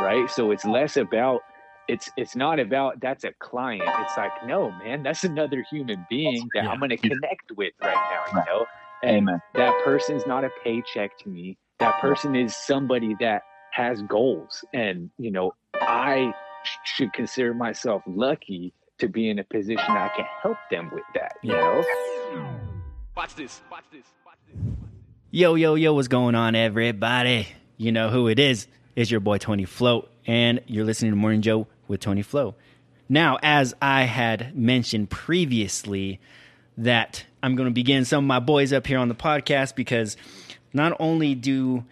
right? So it's less about it's it's not about that's a client. It's like no man, that's another human being that Yeah. I'm going to connect with right now. You know, and Amen. that person's not a paycheck to me. That person is somebody that has goals, and you know I should consider myself lucky to be in a position I can help them with that. You Yeah. know. Watch this. Watch this. Watch this. Yo, yo, yo, what's going on, everybody? You know who it is. It's your boy, Tony Float, and you're listening to Morning Joe with Tony Flow. Now, as I had mentioned previously, that I'm going to begin some of my boys up here on the podcast because not only do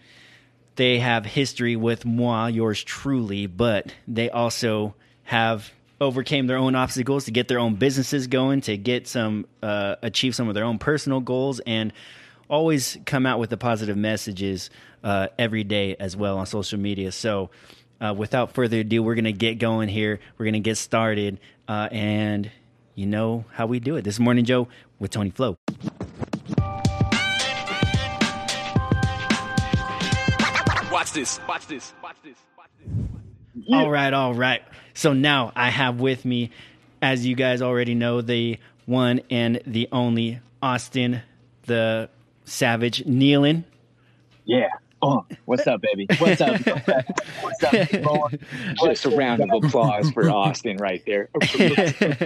they have history with moi, yours truly, but they also have overcame their own obstacles to get their own businesses going, to get some uh, achieve some of their own personal goals, and always come out with the positive messages uh, every day as well on social media. So, uh, without further ado, we're gonna get going here. We're gonna get started, uh, and you know how we do it. This is Morning Joe with Tony Flo. Watch this. Watch this. Watch this. Watch this. All right, all right. So now I have with me, as you guys already know, the one and the only Austin, the Savage Nealon. Yeah. Oh, what's up, baby? What's up? what's up? Just a round of applause for Austin right there.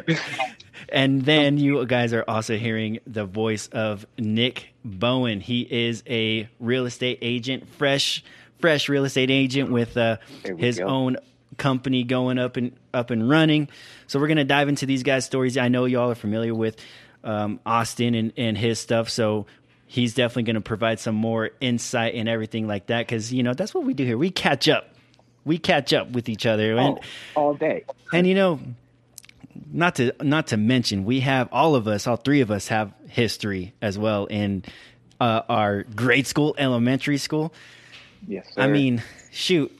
and then you guys are also hearing the voice of Nick Bowen. He is a real estate agent, fresh, fresh real estate agent with uh, his go. own company going up and up and running. So we're gonna dive into these guys' stories. I know y'all are familiar with um, Austin and, and his stuff, so he's definitely gonna provide some more insight and everything like that. Because you know that's what we do here. We catch up. We catch up with each other, and all, all day. and you know, not to not to mention, we have all of us, all three of us, have history as well in uh, our grade school, elementary school. Yes, I mean, shoot,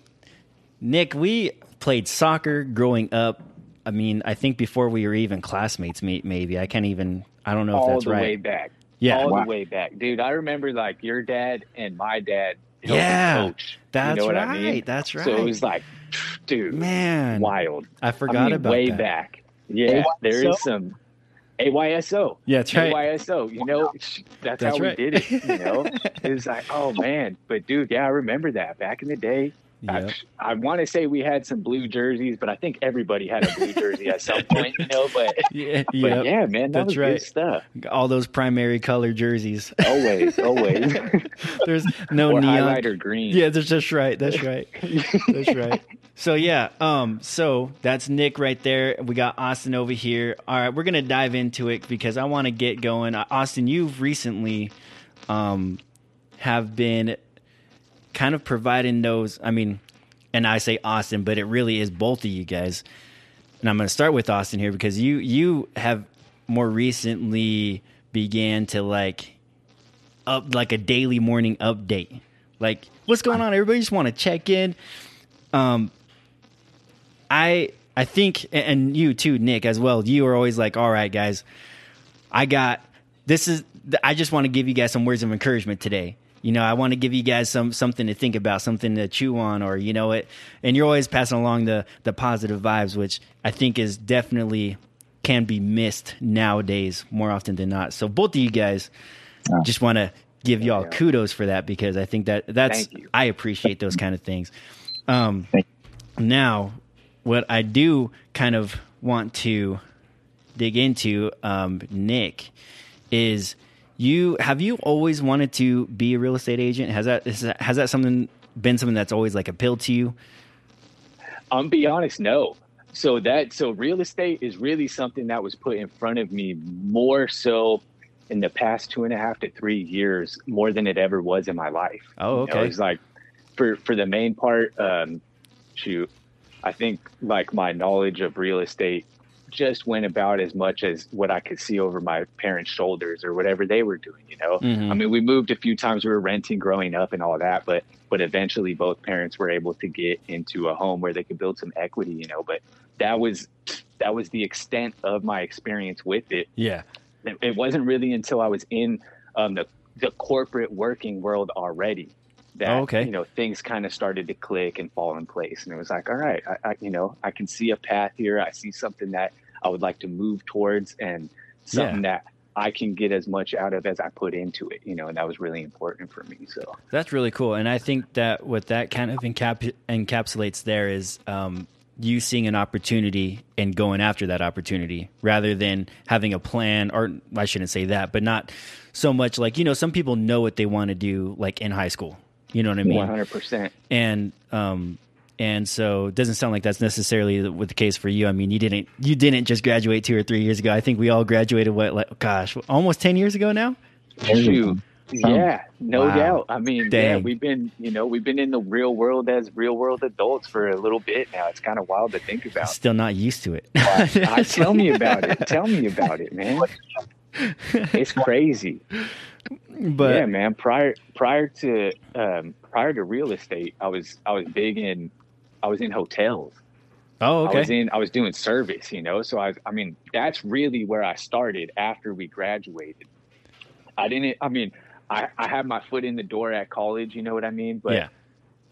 Nick, we played soccer growing up. I mean, I think before we were even classmates, maybe I can't even. I don't know if that's the right. way back. Yeah. all Wow. the way back, dude. I remember like your dad and my dad. Yeah, coach. That's you know what right. I mean? That's right. So it was like, dude, Man, wild. I forgot I mean, about way that. back. Yeah, there AYSO? is some AYSO. Yeah, that's right. AYSO. You know, that's, That's how right. we did it. You know, it was like, oh man, but dude, yeah, I remember that back in the day. Yep. I, I want to say we had some blue jerseys, but I think everybody had a blue jersey at some point. You know, but Yeah, but yep. yeah, man, that That's was right. good stuff. all those primary color jerseys. Always, always. There's no or neon. highlighter green. Yeah, that's just right. That's right. That's right. So yeah, um, so that's Nick right there. We got Austin over here. All right, we're gonna dive into it because I want to get going. Uh, Austin, you've recently, um, have been kind of providing those. I mean, and I say Austin, but it really is both of you guys. And I'm gonna start with Austin here because you you have more recently began to like up like a daily morning update. Like, what's going on? Everybody just want to check in. Um, I I think, and you too, Nick, as well. You are always like, all right, guys, I got this. Is I just want to give you guys some words of encouragement today. You know, I want to give you guys some something to think about, something to chew on, or you know it. And you're always passing along the the positive vibes, which I think is definitely can be missed nowadays more often than not. So both of you guys, just want to give y'all kudos for that because I think that that's I appreciate those kind of things. Um, now, what I do kind of want to dig into, um, Nick, is you have you always wanted to be a real estate agent? Has that has that something been something that's always like appealed to you? I'm be honest, no. So that so real estate is really something that was put in front of me more so in the past two and a half to three years, more than it ever was in my life. Oh, You know, okay. it's like for for the main part, um, shoot, I think like my knowledge of real estate just went about as much as what I could see over my parents' shoulders or whatever they were doing. You know, Mhm. I mean, we moved a few times. We were renting growing up and all that, but but eventually both parents were able to get into a home where they could build some equity. You know, but that was that was the extent of my experience with it. Yeah. It, it wasn't really until I was in um, the the corporate working world already that Oh, okay. you know things kind of started to click and fall in place, and it was like, all right, I, I you know I can see a path here. I see something that I would like to move towards, and something that I can get as much out of as I put into it. You know, and that was really important for me. So That's really cool, and I think that what that kind of encap- encapsulates there is um, you seeing an opportunity and going after that opportunity, rather than having a plan. Or I shouldn't say that, but not so much like you know some people know what they want to do, like in high school. You know what I mean? one hundred percent. and um and so it doesn't sound like that's necessarily the, with the case for you. I mean, you didn't you didn't just graduate two or three years ago. I think we all graduated what like gosh, almost ten years ago now. Shoot. Yeah, no Wow. doubt. I mean, yeah, we've been, you know, we've been in the real world as real world adults for a little bit now. It's kind of wild to think about. Still not used to it. I, tell me about it. Tell me about it, man. It's crazy. but yeah, man. Prior prior to um, prior to real estate, I was I was big in I was in hotels. oh okay. I was in I was doing service, you know. So I I mean that's really where I started after we graduated. I didn't I mean I, I had my foot in the door at college, you know what I mean? But yeah,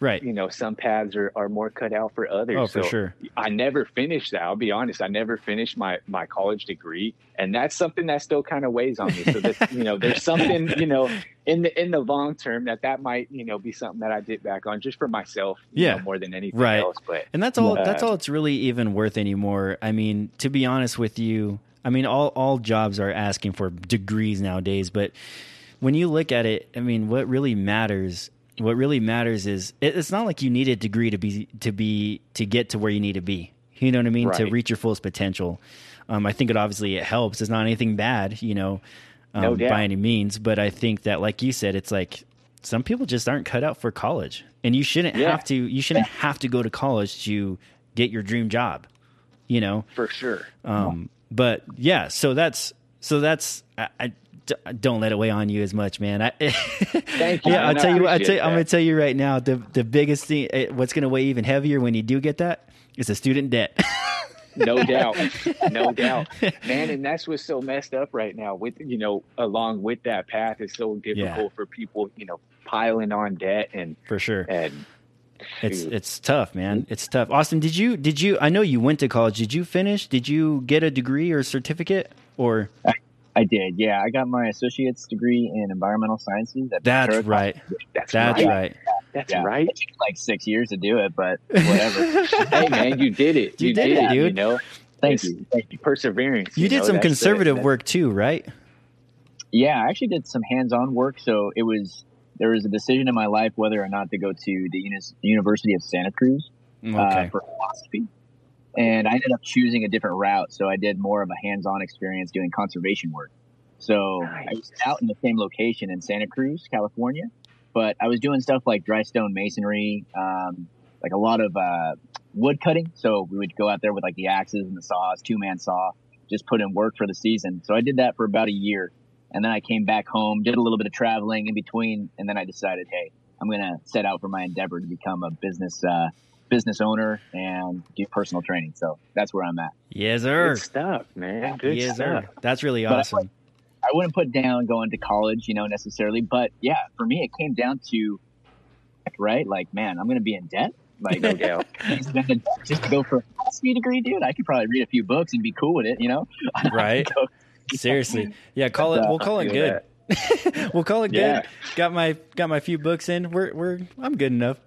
right. you know, some paths are, are more cut out for others. Oh, for sure. I never finished that. I'll be honest. I never finished my, my college degree. And that's something that still kind of weighs on me. So that, you know, there's something, you know, in the, in the long term that that might, you know, be something that I did back on just for myself, you Yeah. know, more than anything Right. else. But And that's all. Uh, that's all it's really even worth anymore. I mean, to be honest with you, I mean, all all jobs are asking for degrees nowadays. But when you look at it, I mean, what really matters, what really matters is it, it's not like you need a degree to be to be to get to where you need to be. You know what I mean? To reach your fullest potential. Um, I think it obviously it helps. It's not anything bad, you know, um, No by any means. But I think that, like you said, it's like some people just aren't cut out for college, and you shouldn't Yeah. have to. You shouldn't have to go to college to get your dream job. You know, for sure. um, but yeah. So that's so that's I, I don't let it weigh on you as much, man. I, Thank you. yeah, I'll. I tell you. I tell I'm going to tell you right now. The the biggest thing, eh, what's going to weigh even heavier when you do get that, is the student debt. no doubt no doubt man and that's what's so messed up right now with you know along with that path is so difficult for people you know piling on debt and For sure. and It's it's tough, man. It's tough. Austin, did you did you? I know you went to college. Did you finish? Did you get a degree or certificate? Or I did. Yeah, I got my associate's degree in environmental sciences. At that's Ventura right. that's, That's right. right. that's Yeah. right It took like six years to do it, but whatever. hey man you did it You did it, you dude. know Thank It's you. Thank you. perseverance You did know, some that's conservative that- work too, right? Yeah, I actually did some hands-on work. So it was there was a decision in my life whether or not to go to the Unis- University of Santa Cruz uh, for philosophy, and I ended up choosing a different route. So I did more of a hands-on experience doing conservation work. So I was out in the same location in Santa Cruz, California, but I was doing stuff like dry stone masonry, um, like a lot of uh, wood cutting. So we would go out there with like the axes and the saws, two-man saw, just put in work for the season. So I did that for about a year. And then I came back home, did a little bit of traveling in between, and then I decided, hey, I'm gonna set out for my endeavor to become a business uh, business owner and do personal training. So that's where I'm at. Yes, sir. good stuff man good Yes, stuff sir. That's really But I- awesome. I wouldn't put down going to college, you know, necessarily, but yeah, for me, it came down to right, like, man, I'm gonna be in debt, like, no doubt just to go for a philosophy degree, dude. I could probably read a few books and be cool with it, you know. Right? Go- Seriously. Yeah, call it. Uh, we'll call it good. we'll call it Yeah. good. Got my got my few books in. We're we're I'm good enough.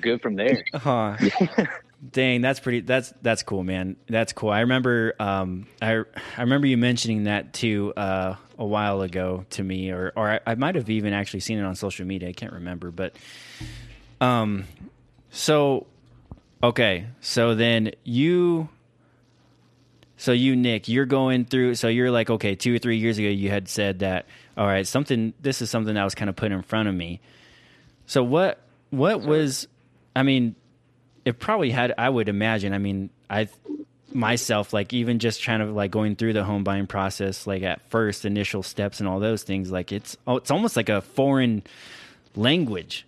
Good from there Huh. Dang, that's pretty. That's that's cool, man. That's cool. I remember. Um, I I remember you mentioning that too uh, a while ago to me, or or I, I might have even actually seen it on social media. I can't remember, but um, so okay, so then you. So you, Nick, you're going through. So you're like, okay, two or three years ago, you had said that. All right, something. This is something that was kind of put in front of me. So what? What was? I mean, it probably had i would imagine i mean i myself like even just trying to like going through the home buying process like at first initial steps and all those things like it's oh it's almost like a foreign language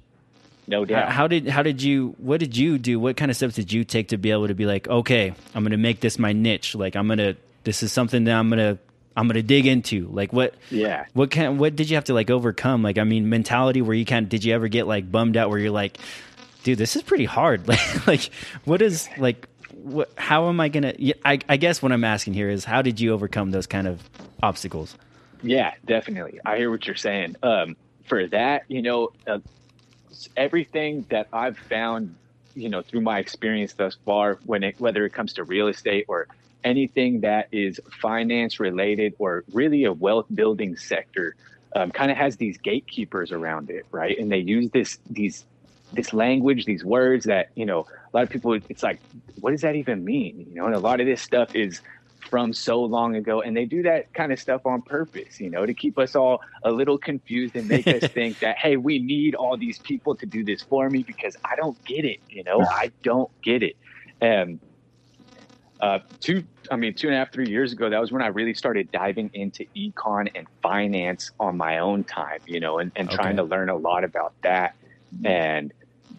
no how, doubt how did how did you what did you do what kind of steps did you take to be able to be like okay i'm gonna make this my niche like i'm gonna this is something that i'm gonna I'm gonna dig into? Like what? Yeah. What kind? What did you have to like overcome? Like I mean, mentality where you kind of did you ever get like bummed out where you're like, dude, this is pretty hard. Like what is like what? How am I gonna? I I guess what I'm asking here is how did you overcome those kind of obstacles? Yeah, definitely. I hear what you're saying. Um, for that, you know, uh, everything that I've found, you know, through my experience thus far, when it whether it comes to real estate or anything that is finance related or really a wealth building sector, um, kind of has these gatekeepers around it, right? And they use this these this language, these words that you know a lot of people. It's like, what does that even mean? You know, and a lot of this stuff is from so long ago and they do that kind of stuff on purpose you know to keep us all a little confused and make us think that hey we need all these people to do this for me because i don't get it you know i don't get it and uh, two i mean two and a half three years ago that was when i really started diving into econ and finance on my own time you know and, and trying to learn a lot about that and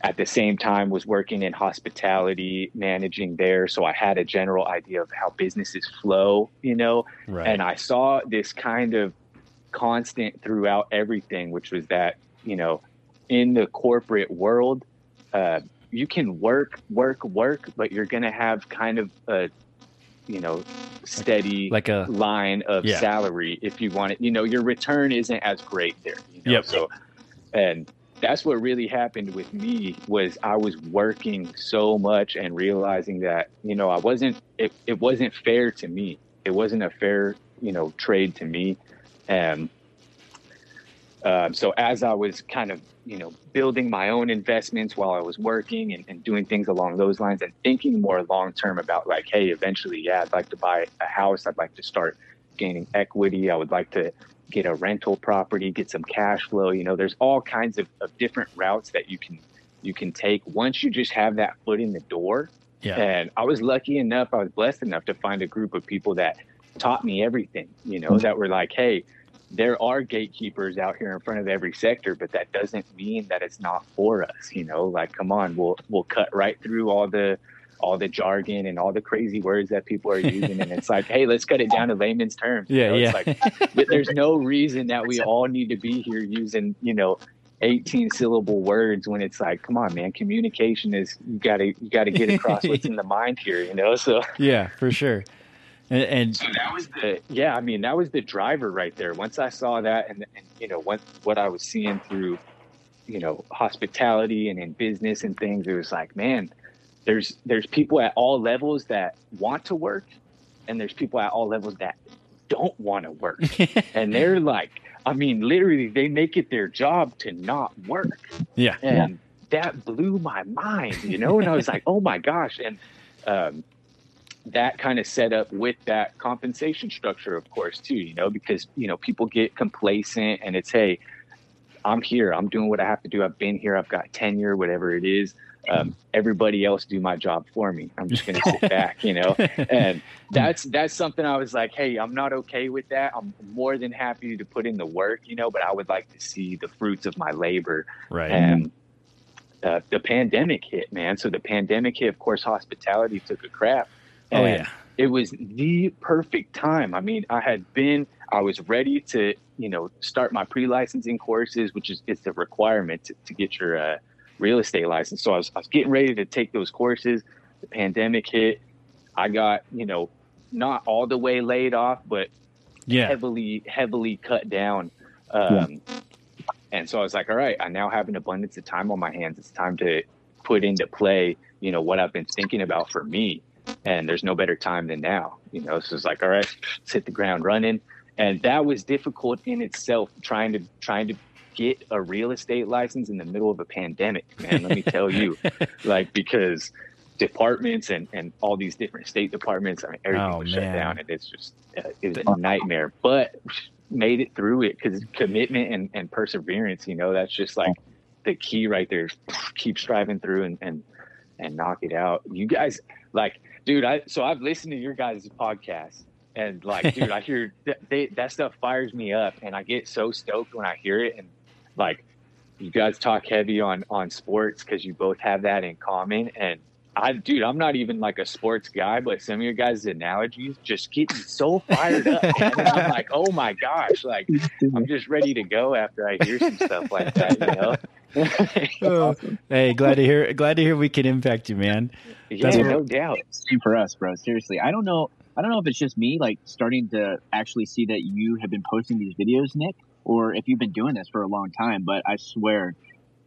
at the same time was working in hospitality managing there so i had a general idea of how businesses flow you know Right. and i saw this kind of constant throughout everything which was that you know in the corporate world uh, you can work work work but you're gonna have kind of a you know steady like a line of Yeah. salary if you want it. You know, your return isn't as great there. You know? Yep. So, and that's what really happened with me was I was working so much and realizing that you know I wasn't it, it wasn't fair to me. It wasn't a fair you know trade to me, and um, so as I was kind of you know building my own investments while I was working and, and doing things along those lines and thinking more long term about like hey eventually yeah I'd like to buy a house. I'd like to start gaining equity. I would like to get a rental property get some cash flow you know there's all kinds of, of different routes that you can you can take once you just have that foot in the door yeah. and I was lucky enough, I was blessed enough to find a group of people that taught me everything, you know, mm-hmm. that were like, hey, there are gatekeepers out here in front of every sector, but that doesn't mean that it's not for us, you know, like come on, we'll we'll cut right through all the all the jargon and all the crazy words that people are using and it's like, hey, let's cut it down to layman's terms. you Yeah, know? yeah. It's like but there's no reason that we all need to be here using, you know, 18 syllable words when it's like, come on, man, communication is you gotta you gotta get across what's in the mind here, you know. So yeah, for sure. And, and that was the uh, yeah, I mean that was the driver right there. Once I saw that and, and you know what what I was seeing through, you know, hospitality and in business and things, it was like, man, there's there's people at all levels that want to work and there's people at all levels that don't want to work. and they're like, I mean, literally, they make it their job to not work, yeah, and that blew my mind, you know. And I was like, oh my gosh, and um, that kind of set up with that compensation structure, of course, too, you know, because you know people get complacent, and it's hey, I'm here, I'm doing what I have to do, I've been here, I've got tenure, whatever it is. Um, everybody else do my job for me. I'm just going to sit back, you know and that's that's something I was like, hey, I'm not okay with that. I'm more than happy to put in the work, you know, but I would like to see the fruits of my labor. right. And uh, the pandemic hit, man. So the pandemic hit. Of course, hospitality took a crap. oh yeah, it was the perfect time. I mean, I had been, I was ready to, you know, start my pre-licensing courses, which is it's a requirement to, to get your uh, real estate license. So I was, I was getting ready to take those courses. The pandemic hit. I got, you know, not all the way laid off, but yeah, heavily, heavily cut down. Um, And so I was like, all right, I now have an abundance of time on my hands. It's time to put into play, you know, what I've been thinking about for me. And there's no better time than now, you know. So it's like, all right, let's hit the ground running. And that was difficult in itself, trying to trying to get a real estate license in the middle of a pandemic, man. Let me tell you, like because departments and, and all these different state departments, I mean, everything Oh, was shut down, and it's just uh, it was a nightmare. But made it through it because commitment and, and perseverance, you know, that's just like the key right there. Keep striving through and, and and knock it out. You guys, like, dude, I so I've listened to your guys' podcast. And like, dude, I hear that, they, that stuff fires me up, and I get so stoked when I hear it. And like, you guys talk heavy on on sports because you both have that in common. And I, dude, I'm not even like a sports guy, but some of your guys' analogies just get me so fired up. And I'm like, oh my gosh, like I'm just ready to go after I hear some stuff like that, you know? Oh, hey, glad to hear. Glad to hear we can impact you, man. yeah, what- no doubt. Same for us, bro. Seriously, I don't know. I don't know if it's just me, like starting to actually see that you have been posting these videos, Nick, or if you've been doing this for a long time. But I swear,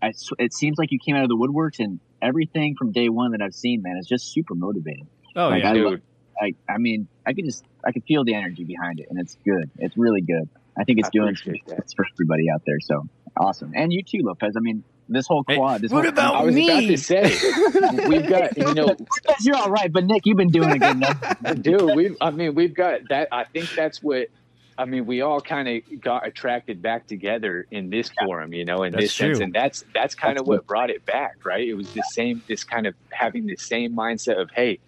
I sw- it seems like you came out of the woodworks, and everything from day one that I've seen, man, is just super motivating. Oh Like, yeah, I love- Dude, I, I mean, I could just, I could feel the energy behind it, and it's good. It's really good. I think it's I doing appreciate it's for everybody out there. So awesome, and you too, Lopez. I mean, this whole Hey, quad. this what whole, about I was about me. to say, we've got, you know, you're all right, but Nick, you've been doing a good enough. dude We've i mean we've got that i think that's what i mean we all kind of got attracted back together in this forum you know in That's this sense and that's that's kind of what brought it back right? It was the same this kind of having the same mindset of hey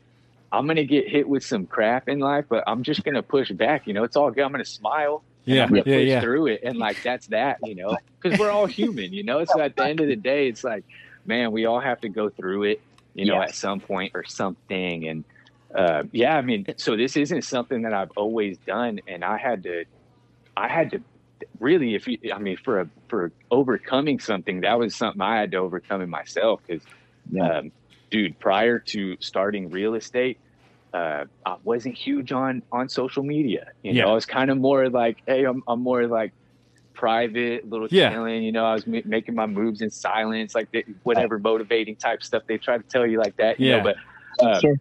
i'm gonna get hit with some crap in life but i'm just gonna push back you know? It's all good. I'm gonna smile and yeah, I'm gonna yeah, push yeah. through it and like that's that you know? Because we're all human you know? So at the end of the day it's like man we all have to go through it you know Yes. at some point or something and uh, yeah, I mean, so this isn't something that I've always done, and I had to, I had to really, if you, I mean, for a, for overcoming something, that was something I had to overcome in myself because, Yeah. um, dude, prior to starting real estate, uh, I wasn't huge on on social media. You Yeah. know, I was kind of more like, hey, I'm, I'm more like private, little Yeah. chilling. You know, I was ma- making my moves in silence, like the, whatever motivating type stuff they try to tell you like that. You Yeah. know, but uh, Sure.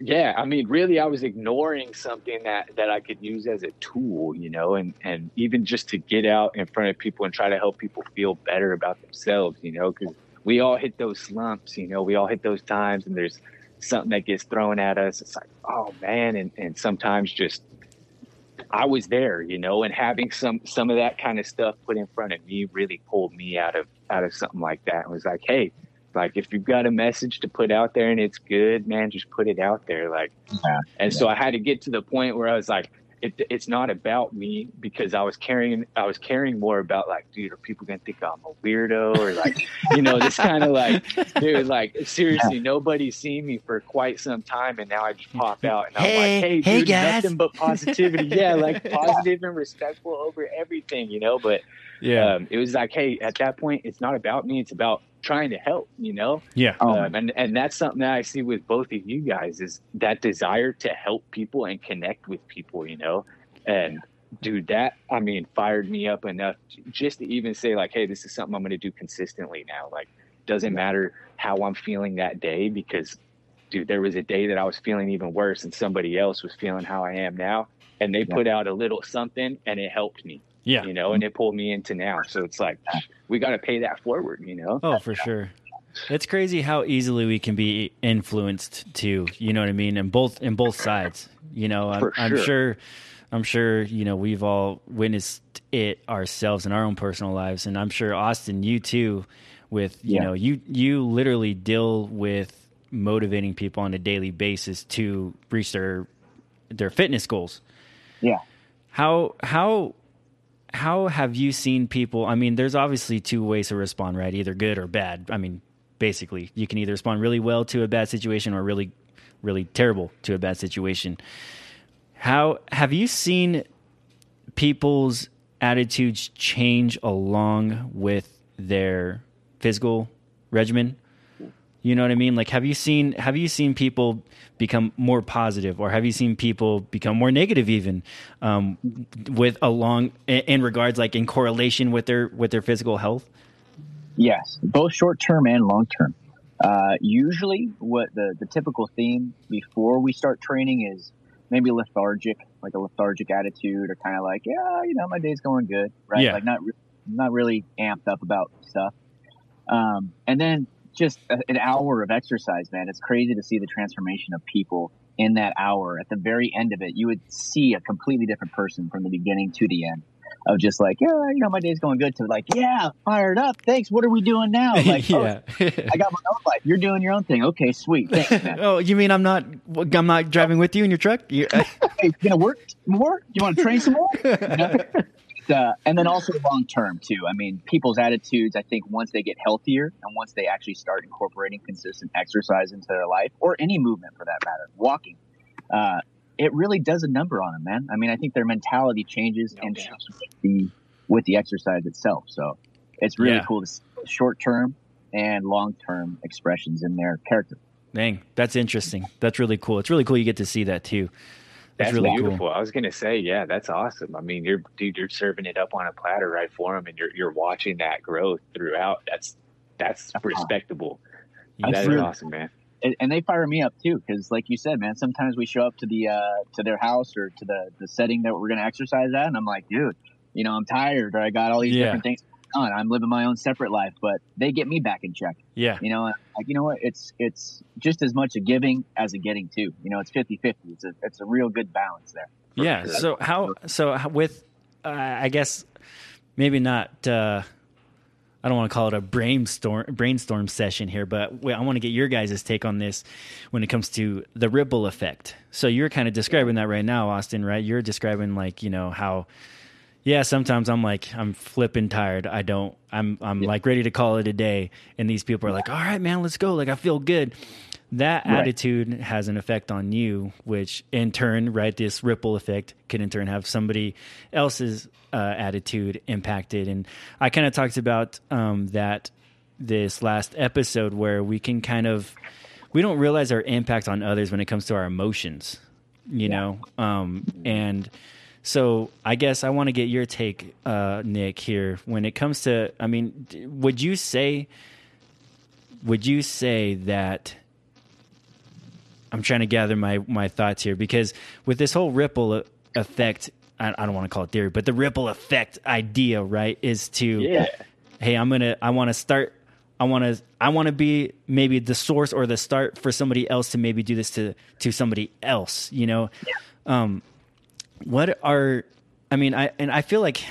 Yeah i mean really i was ignoring something that that i could use as a tool you know and and even just to get out in front of people and try to help people feel better about themselves you know because we all hit those slumps you know we all hit those times and there's something that gets thrown at us. It's like oh man and and sometimes just i was there you know and having some some of that kind of stuff put in front of me really pulled me out of out of something like that. And was like hey like if you've got a message to put out there and it's good, man, just put it out there. Like, Yeah. and so I had to get to the point where I was like, it, it's not about me because I was caring. I was caring more about like, dude, are people gonna think I'm a weirdo or like, you know, this kind of like, dude, like seriously, nobody's seen me for quite some time, and now I just pop out and I'm like, hey, hey, dude, guys. nothing but positivity. yeah, like positive and respectful over everything, you know. But yeah, um, it was like, hey, at that point, it's not about me; it's about trying to help, you know. yeah, Oh, Um, and and that's something that I see with both of you guys is that desire to help people and connect with people, you know. And dude, that I mean, fired me up enough just to even say like, hey, this is something I'm going to do consistently now. Like, doesn't matter how I'm feeling that day because, dude, there was a day that I was feeling even worse, and somebody else was feeling how I am now, and they Yeah. put out a little something, and it helped me, yeah. you know, and it pulled me into now. So it's like we got to pay that forward, you know. Oh, for sure. It's crazy how easily we can be influenced too. You know what I mean? And both in both sides. You know, I'm, For I'm sure. sure. I'm sure you know we've all witnessed it ourselves in our own personal lives, and I'm sure Austin, you too. With you Yeah. know, you you literally deal with motivating people on a daily basis to reach their their fitness goals. Yeah. How how how have you seen people? I mean, there's obviously two ways to respond, right? Either good or bad. I mean, basically, you can either respond really well to a bad situation or really, really terrible to a bad situation. How have you seen people's attitudes change along with their physical regimen? You know what I mean? Like, have you seen have you seen people become more positive, or have you seen people become more negative, even um, with along in, in regards, like in correlation with their with their physical health? Yes, both short term and long term. Uh, usually, what the, the typical theme before we start training is maybe lethargic, like a lethargic attitude, or kind of like, yeah, you know, my day's going good, right? Yeah. Like not re- not really amped up about stuff. Um, and then just a, an hour of exercise, man. It's crazy to see the transformation of people in that hour. At the very end of it, you would see a completely different person from the beginning to the end. Of just like, yeah, you know, my day's going good. To like, yeah, fired up. Thanks. What are we doing now? Like, oh. I got my own life. You're doing your own thing. Okay, sweet. Thanks, man. oh, you mean I'm not I'm not driving with you in your truck? You, uh, hey, gonna work more? You want to train some more? Uh, and then also long term too. I mean, people's attitudes. I think once they get healthier and once they actually start incorporating consistent exercise into their life, or any movement for that matter, walking, uh, it really does a number on them, man. I mean, I think their mentality changes No and shifts with the with the exercise itself. So it's really Yeah. cool to short term and long term expressions in their character. Dang, that's interesting. That's really cool. It's really cool you get to see that too. That's, That's really beautiful. cool. I was gonna say, yeah, that's awesome. I mean, you're dude, you're serving it up on a platter right for them, and you're you're watching that growth throughout. That's that's respectable. Yeah. That is really- awesome, man. and, and they fire me up too because like you said man sometimes we show up to the uh to their house or to the the setting that we're gonna exercise at and i'm like dude you know i'm tired or i got all these Yeah. different things on i'm living my own separate life but they get me back in check Yeah. you know like you know what it's it's just as much a giving as a getting too you know it's 50 50 it's a it's a real good balance there Yeah. sure. So how? So with, uh, I guess maybe not. Uh, I don't want to call it a brainstorm brainstorm session here, but I want to get your guys' take on this when it comes to the ripple effect. So you're kind of describing that right now, Austin, right? You're describing like you know how. Yeah, sometimes I'm like I'm flipping tired. I don't. I'm I'm like ready to call it a day, and these people are like, "All right, man, let's go." Like I feel good. That Right. attitude has an effect on you, which in turn, right, this ripple effect can in turn have somebody else's uh, attitude impacted. And I kind of talked about um, that this last episode where we can kind of we don't realize our impact on others when it comes to our emotions, you know, um, and so I guess I want to get your take, uh, Nick, here when it comes to. I mean, would you say? Would you say that? I'm trying to gather my my thoughts here because with this whole ripple effect, I, I don't want to call it theory, but the ripple effect idea, right, is to Yeah, hey, I'm gonna, I want to start, I want to, I want to be maybe the source or the start for somebody else to maybe do this to to somebody else, you know. Um, what are, I mean, I and I feel like,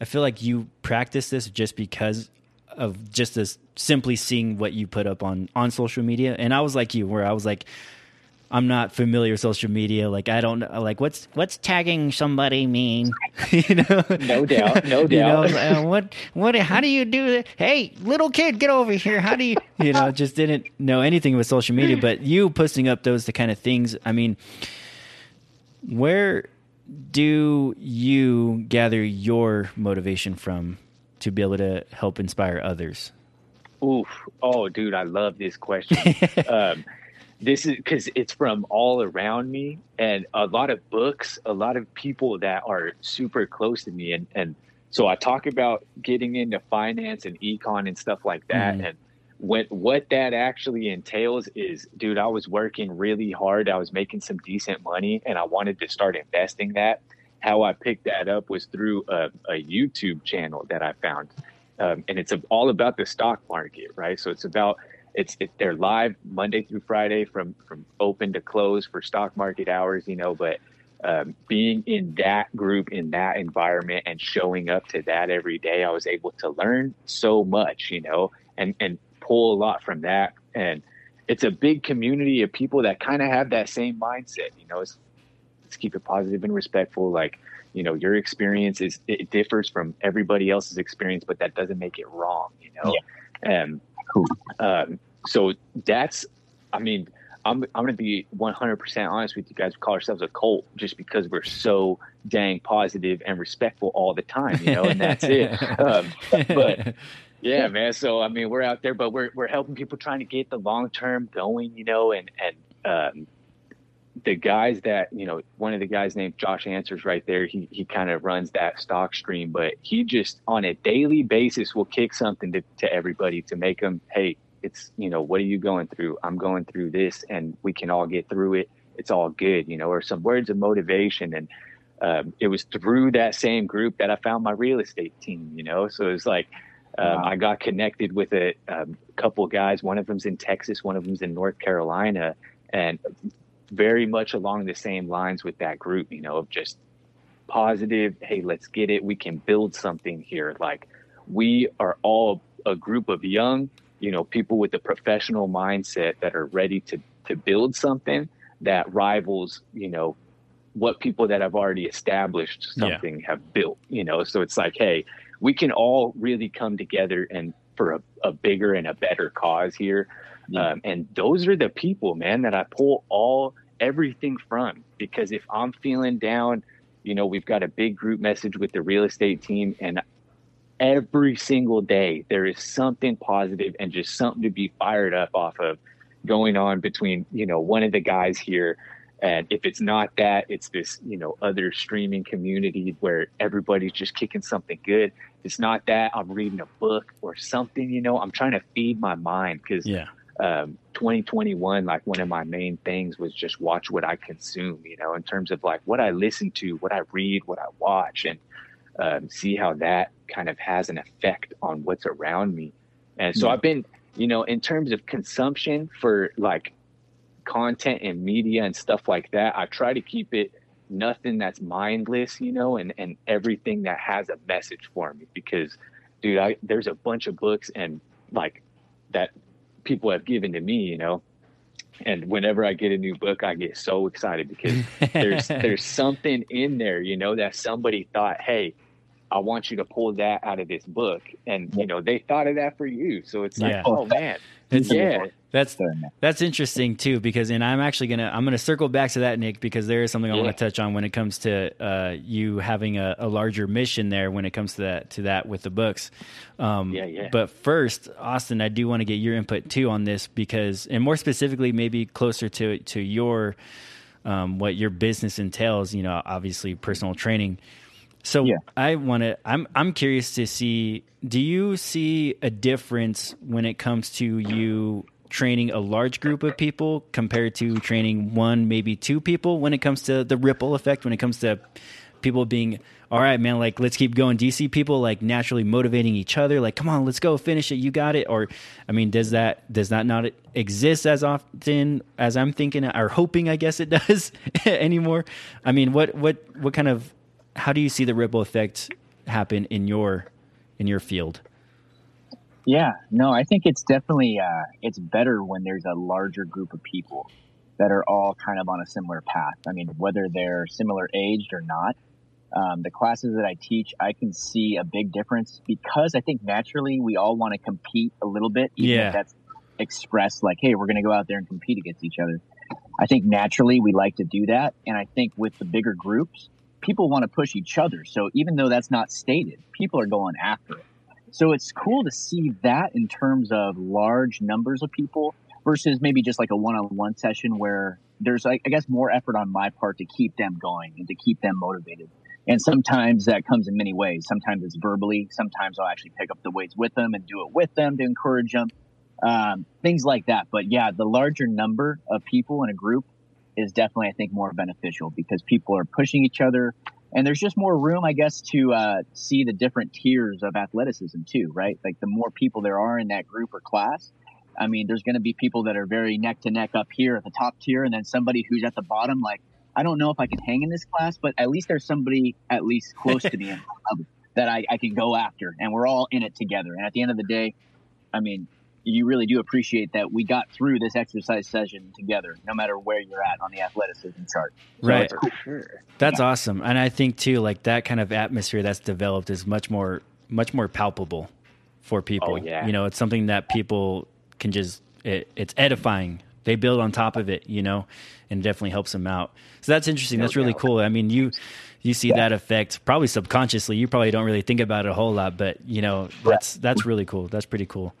I feel like you practice this just because of just this simply seeing what you put up on on social media, and I was like you, where I was like. I'm not familiar with social media. Like I don't know. Like what's what's tagging somebody mean? you know. No doubt, no You know, doubt. uh, what what? How do you do that? Hey, little kid, get over here. How do you? You know, just didn't know anything with social media. But you posting up those the kind of things. I mean, where do you gather your motivation from to be able to help inspire others? Oof. Oh, dude, I love this question. um, this is because it's from all around me and a lot of books, a lot of people that are super close to me. And, and so I talk about getting into finance and econ and stuff like that. Mhm. And what, what that actually entails is, dude, I was working really hard. I was making some decent money and I wanted to start investing that. How I picked that up was through a, a YouTube channel that I found. Um, and it's all about the stock market, right? So it's about it's it, they're live Monday through Friday from from open to close for stock market hours, you know. But um, being in that group in that environment and showing up to that every day, I was able to learn so much, you know, and and pull a lot from that. And it's a big community of people that kind of have that same mindset, you know. It's, let's keep it positive and respectful, like you know your experience is it differs from everybody else's experience but that doesn't make it wrong you know and Cool. um, so that's i mean i'm, I'm to be 100% honest with you guys we call ourselves a cult just because we're so dang positive and respectful all the time you know and that's it um, but yeah man. So i mean we're out there but we're, we're helping people trying to get the long term going you know and and um, the guys that you know one of the guys named josh answers right there he, he kind of runs that stock stream but he just on a daily basis will kick something to, to everybody to make them hey it's you know what are you going through? I'm going through this and we can all get through it. It's all good you know or some words of motivation. And um, it was through that same group that i found my real estate team you know? So it's like um, Wow. i got connected with a um, couple of guys one of them's in texas one of them's in north carolina and very much along the same lines with that group, you know, of just positive, hey, let's get it. We can build something here. Like we are all a group of young, you know, people with a professional mindset that are ready to to build something that rivals, you know, what people that have already established Yeah. something have built, you know. So it's like, hey, we can all really come together and for a, a bigger and a better cause here. Yeah. Um, and those are the people, man, that I pull all everything from. Because if I'm feeling down, you know, we've got a big group message with the real estate team, and every single day there is something positive and just something to be fired up off of going on between, you know, one of the guys here. And if it's not that, it's this, you know, other streaming community where everybody's just kicking something good. If it's not that, I'm reading a book or something, you know, I'm trying to feed my mind because Yeah. um, 2021, like one of my main things was just watch what I consume, you know, in terms of like what I listen to, what I read, what I watch, and um, see how that kind of has an effect on what's around me. And so Yeah. I've been, you know, in terms of consumption for like content and media and stuff like that, I try to keep it nothing that's mindless, you know, and, and everything that has a message for me because dude, I, there's a bunch of books and like that people have given to me, you know, and whenever I get a new book, I get so excited because there's there's something in there, you know, that somebody thought, hey, I want you to pull that out of this book, and you know they thought of that for you. So it's like, Yeah. oh man, It's- yeah, That's That's interesting too, because and I'm actually gonna I'm gonna circle back to that, Nick, because there is something I Yeah. want to touch on when it comes to uh, you having a, a larger mission there when it comes to that to that with the books. Um, Yeah, yeah. But first, Austin, I do want to get your input too on this because, and more specifically, maybe closer to to your um, what your business entails. You know, obviously personal training. So Yeah. I want to. I'm I'm curious to see. Do you see a difference when it comes to you training a large group of people compared to training one, maybe two people? When it comes to the ripple effect, when it comes to people being all right, man, like let's keep going. Do you see people like naturally motivating each other? Like, come on, let's go, finish it. You got it. Or, I mean, does that does that not exist as often as I'm thinking or hoping? I guess it does anymore. I mean, what what what kind of how do you see the ripple effect happen in your in your field? Yeah, no, I think it's definitely uh, it's better when there's a larger group of people that are all kind of on a similar path. I mean, whether they're similar aged or not. Um, the classes that I teach, I can see a big difference because I think naturally we all want to compete a little bit, even Yeah. if that's expressed like, "Hey, we're going to go out there and compete against each other." I think naturally we like to do that, and I think with the bigger groups, people want to push each other. So even though that's not stated, people are going after it. So it's cool to see that in terms of large numbers of people versus maybe just like a one-on-one session where there's, I guess, more effort on my part to keep them going and to keep them motivated. And sometimes that comes in many ways. Sometimes it's verbally. Sometimes I'll actually pick up the weights with them and do it with them to encourage them. Um, things like that. But yeah, the larger number of people in a group is definitely, I think, more beneficial because people are pushing each other and there's just more room, I guess, to uh, see the different tiers of athleticism too, right? Like the more people there are in that group or class, I mean, there's going to be people that are very neck to neck up here at the top tier, and then somebody who's at the bottom. Like, I don't know if I can hang in this class, but at least there's somebody at least close to me that I, I can go after, and we're all in it together. And at the end of the day, I mean, you really do appreciate that we got through this exercise session together, no matter where you're at on the athleticism chart. So Right. it's cool. for sure. That's awesome, and I think too, like that kind of atmosphere that's developed is much more much more palpable for people. Oh, yeah. you know, it's something that people can just it, it's edifying. They build on top of it, you know, and it definitely helps them out. So that's interesting. No that's really doubt. cool. I mean, you you see that effect probably subconsciously. You probably don't really think about it a whole lot, but you know, that's that's really cool. That's pretty cool.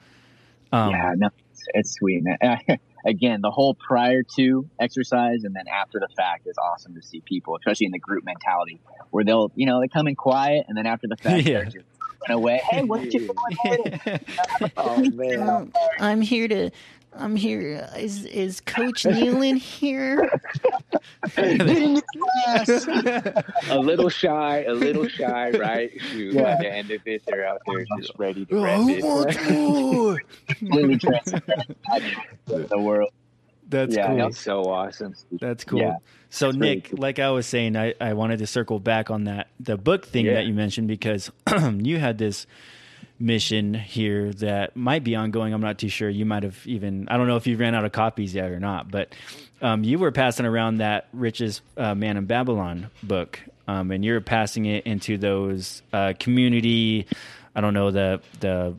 Um, yeah, no, it's, it's sweet, man. Again, the whole prior to exercise and then after the fact is awesome to see people, especially in the group mentality, where they'll, you know, they come in quiet and then after the fact, Yeah. they're just running away. Hey, what you doing? Oh man, Um, I'm here to. I'm here. Is is Coach Nealon here? In your class. a little shy, a little shy, right? Shoot, Yeah. At the end of it, they're out there just ready to Oh, rep who it. wants more? The world. that's Yeah, cool. no, It's so awesome. That's cool. Yeah. so It's really Nick, cool. like I was saying, I, I wanted to circle back on that the book thing Yeah. that you mentioned because you had this mission here that might be ongoing. I'm not too sure. You might have even I don't know if you ran out of copies yet or not, but um, you were passing around that richest uh, man in Babylon book, um, and you're passing it into those uh, community. I don't know the the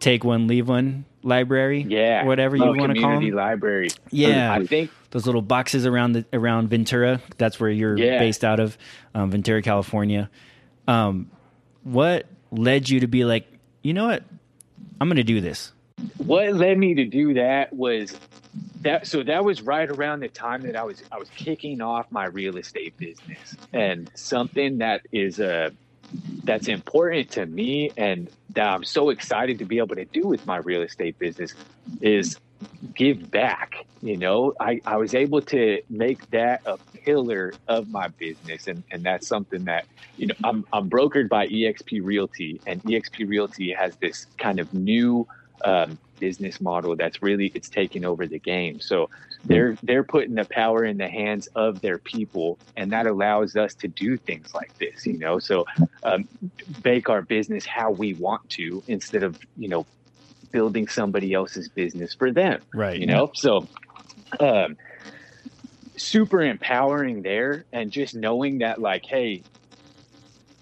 take one leave one library, Yeah, whatever you Oh, want to call it. them. library. Yeah. I think Those little boxes around the around Ventura. That's where you're Yeah. based out of, um, Ventura, California. Um, what led you to be like, you know what, I'm going to do this? what led me to do that was that so that was right around the time that I was I was kicking off my real estate business and something that is uh that's important to me and that I'm so excited to be able to do with my real estate business is give back you know? I, I was able to make that a pillar of my business and, and that's something that you know I'm, I'm brokered by exp realty and exp realty has this kind of new um, business model that's really it's taking over the game. So they're they're putting the power in the hands of their people and that allows us to do things like this you know? So um, our business how we want to instead of you know building somebody else's business for them Right. you know so um super empowering there and just knowing that like hey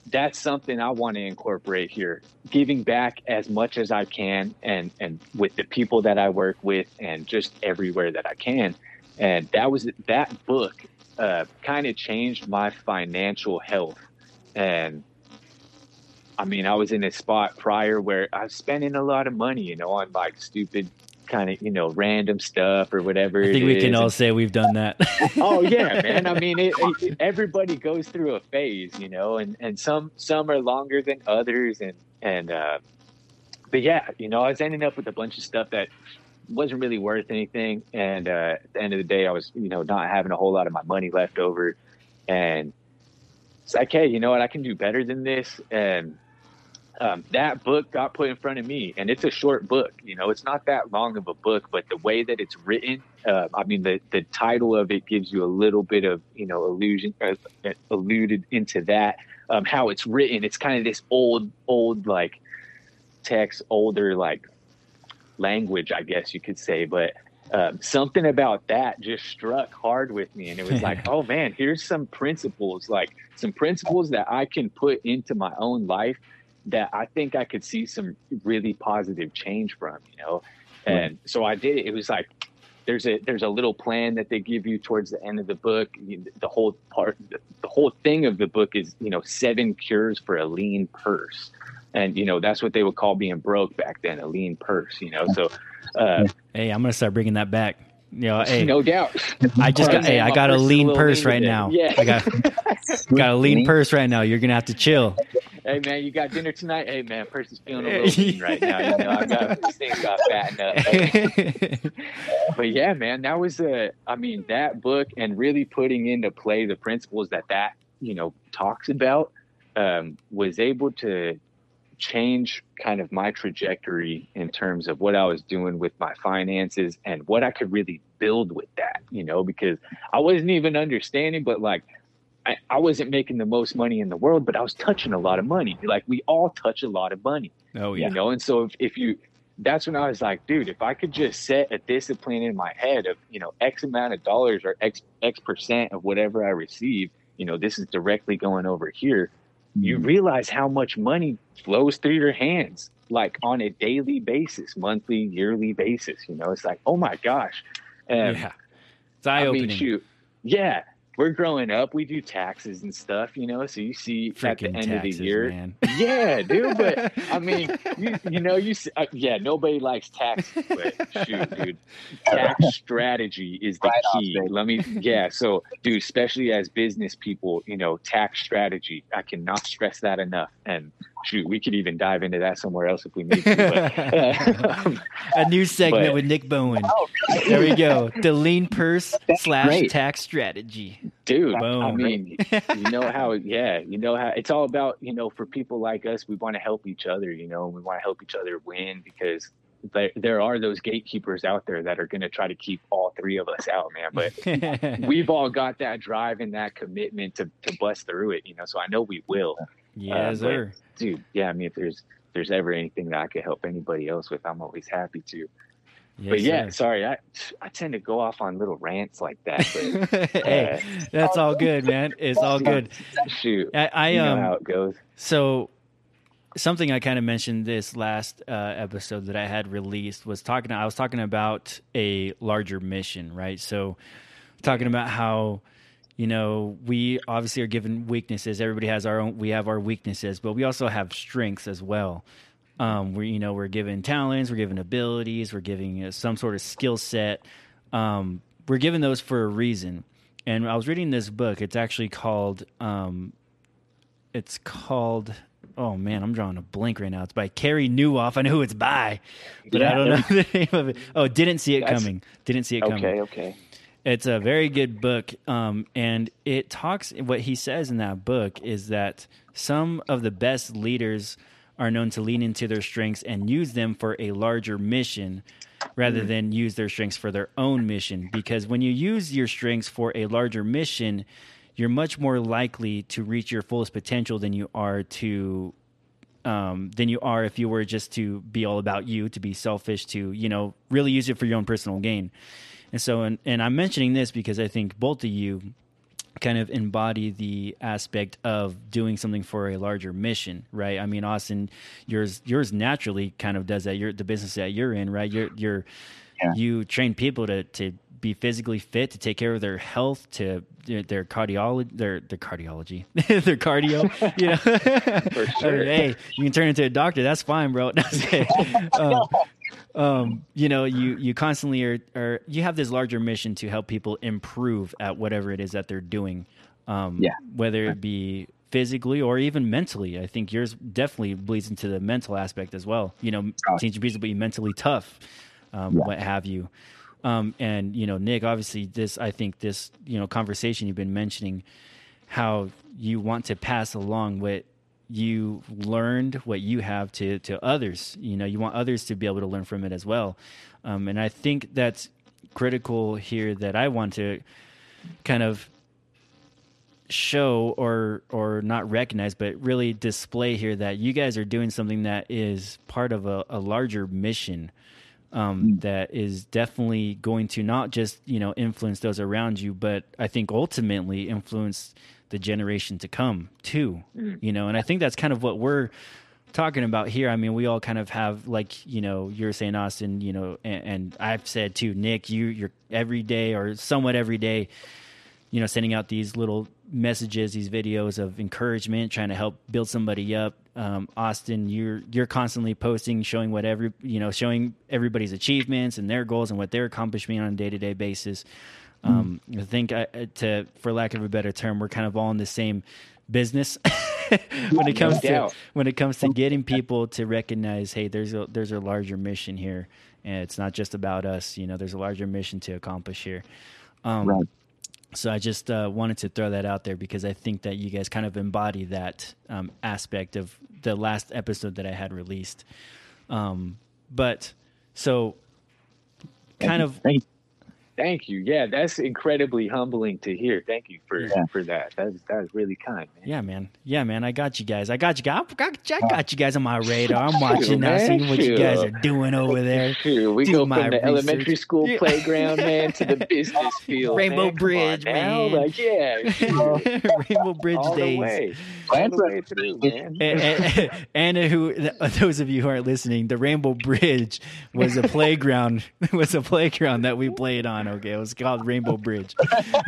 that's something i want to incorporate here giving back as much as i can and and with the people that i work with and just everywhere that i can and that was that book uh, kind of changed my financial health and I mean, I was in a spot prior where I was spending a lot of money, you know, on like stupid kind of, you know, random stuff or whatever. I think we can all say we've done that. oh yeah, man. I mean, it, it, everybody goes through a phase, you know, and and some some are longer than others, and and uh, but yeah, you know, I was ending up with a bunch of stuff that wasn't really worth anything, and uh, at the end of the day, I was you know not having a whole lot of my money left over, and it's like, hey, you know what, I can do better than this, and um, that book got put in front of me, and it's a short book. You know, it's not that long of a book, but the way that it's written, uh, I mean, the the title of it gives you a little bit of you know illusion, uh, alluded into that. Um, how it's written, it's kind of this old, old like text, older like language, I guess you could say, but. Um, something about that just struck hard with me, and it was like, oh man, here's some principles, like some principles that I can put into my own life that I think I could see some really positive change from, you know. And so I did it. It was like there's a there's a little plan that they give you towards the end of the book. The whole part, the, whole thing of the book is you know seven cures for a lean purse, and you know that's what they would call being broke back then, a lean purse. You know, so uh, hey, I'm gonna start bringing that back. You know, hey, no doubt. I just got, hey, I got a lean purse right now. Yeah. I got got a lean purse right now. You're gonna have to chill. Hey man, you got dinner tonight? Hey man, purse is feeling a little lean right now. You know, I got this thing got fattened up. but yeah, man, that was a. I mean, that book and really putting into play the principles that that you know talks about um, was able to change kind of my trajectory in terms of what I was doing with my finances and what I could really build with that. You know, because I wasn't even understanding, but like. I, I wasn't making the most money in the world, but I was touching a lot of money. Like we all touch a lot of money oh you know and so if, if you that's when i was like dude if i could just set a discipline in my head of you know x amount of dollars or x x percent of whatever i receive you know this is directly going over here you hmm. realize how much money flows through your hands like on a daily basis monthly yearly basis you know? It's like oh my gosh. And yeah. It's eye I opening. mean, shoot, yeah, we're growing up. We do taxes and stuff, you know. So you see at the end taxes, of the year, man. yeah, dude. But I mean, you, you know, you s- uh, yeah, nobody likes taxes, but shoot, dude, tax strategy is the Write-offs, key. baby. Let me, yeah. So, dude, especially as business people, you know, tax strategy. I cannot stress that enough. And shoot, we could even dive into that somewhere else if we need to. But, a new segment but- with Nick Bowen. Oh, there we go. The lean purse slash great. tax strategy. dude Boom. i mean you know how yeah you know how it's all about you know for people like us we want to help each other you know we want to help each other win because there, there are those gatekeepers out there that are going to try to keep all three of us out man but we've all got that drive and that commitment to, to bust through it you know so i know we will yes, Uh, but, sir. dude yeah i mean if there's there's ever anything that I could help anybody else with, I'm always happy to. Yes, but yeah, sir. sorry, I I tend to go off on little rants like that. But hey, that's all good, man. It's all good. shoot, I, I you know um how it goes. So, something I kind of mentioned this last uh, episode that I had released was talking. I was talking about a larger mission, right? So, talking about how you know we obviously are given weaknesses. Everybody has our own. We have our weaknesses, but we also have strengths as well. Um, we you know we're given talents, we're given abilities, we're giving uh, some sort of skill set. Um, we're given those for a reason. And I was reading this book. It's actually called um, it's called oh man i'm drawing a blank right now it's by Carey Nieuwhof i know who it's by but i don't know the name of it oh didn't see it coming didn't see it coming Okay, okay. It's a very good book um, and it talks what he says in that book is that some of the best leaders are known to lean into their strengths and use them for a larger mission rather than use their strengths for their own mission because when you use your strengths for a larger mission you're much more likely to reach your fullest potential than you are to um, than you are if you were just to be all about you, to be selfish, to you know really use it for your own personal gain. And so, and, and I'm mentioning this because I think both of you kind of embody the aspect of doing something for a larger mission, right? I mean, Austin, yours yours naturally kind of does that. You're the business that you're in, right? You're you're Yeah. you train people to to be physically fit, to take care of their health, to their, cardiology, their their cardiology, their cardio. You know, For sure. hey, you can turn into a doctor. That's fine, bro. um, um, you know, you you constantly are, are you have this larger mission to help people improve at whatever it is that they're doing. Um, Yeah. whether it be physically or even mentally. I think yours definitely bleeds into the mental aspect as well. You know, teaching people to be mentally tough, um, Yeah. what have you. Um, and you know, Nick, obviously, this I think this you know conversation you've been mentioning how you want to pass along what you learned, what you have to to others. You know, you want others to be able to learn from it as well. Um, and I think that's critical here. That I want to kind of show or or not recognize but really display here that you guys are doing something that is part of a, a larger mission um, that is definitely going to not just you know influence those around you but i think ultimately influence the generation to come too you know and i think that's kind of what we're talking about here i mean we all kind of have like you know you're saying austin you know and, and i've said too nick you you're every day or somewhat every day you know, sending out these little messages, these videos of encouragement, trying to help build somebody up. Um, Austin, you're you're constantly posting, showing what every you know, showing everybody's achievements and their goals and what they're accomplishing on a day to day basis. Um, I think, uh, to for lack of a better term, we're kind of all in the same business when it comes to when it comes to getting people to recognize, hey, there's a there's a larger mission here, and it's not just about us. You know, there's a larger mission to accomplish here. Um, Right. So I just uh, wanted to throw that out there because I think that you guys kind of embody that um, aspect of the last episode that I had released. Um, but so, kind of, Thank you. Yeah, that's incredibly humbling to hear. Thank you for Yeah. for that. That's that's really kind, man. yeah, man, yeah, man, I got you guys. I got you guys. I got, I got you guys on my radar. I'm watching now, man, seeing what you guys are doing over there. Shoot, we Do go my from the research. elementary school Yeah. playground, man, to the business field. Rainbow man. Come on Bridge, man. Like, yeah, Rainbow Bridge all days. the way, all the way through, man. and, and, and who those of you who aren't listening, the Rainbow Bridge was a playground was a playground that we played on. Okay, it was called Rainbow Bridge.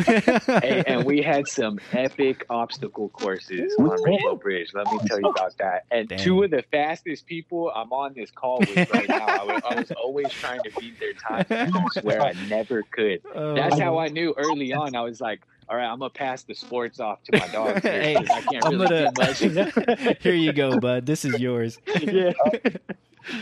Hey, and we had some epic obstacle courses on Rainbow Bridge. Let me tell you about that. And Dang. two of the fastest people I'm on this call with right now. I was, I was always trying to beat their time. I swear I never could. Oh. That's how I knew early on. I was like, all right, I'm gonna pass the sports off to my dogs. here, Hey, 'cause I can't I'm really gonna. do much. Here you go, bud. This is yours. yeah.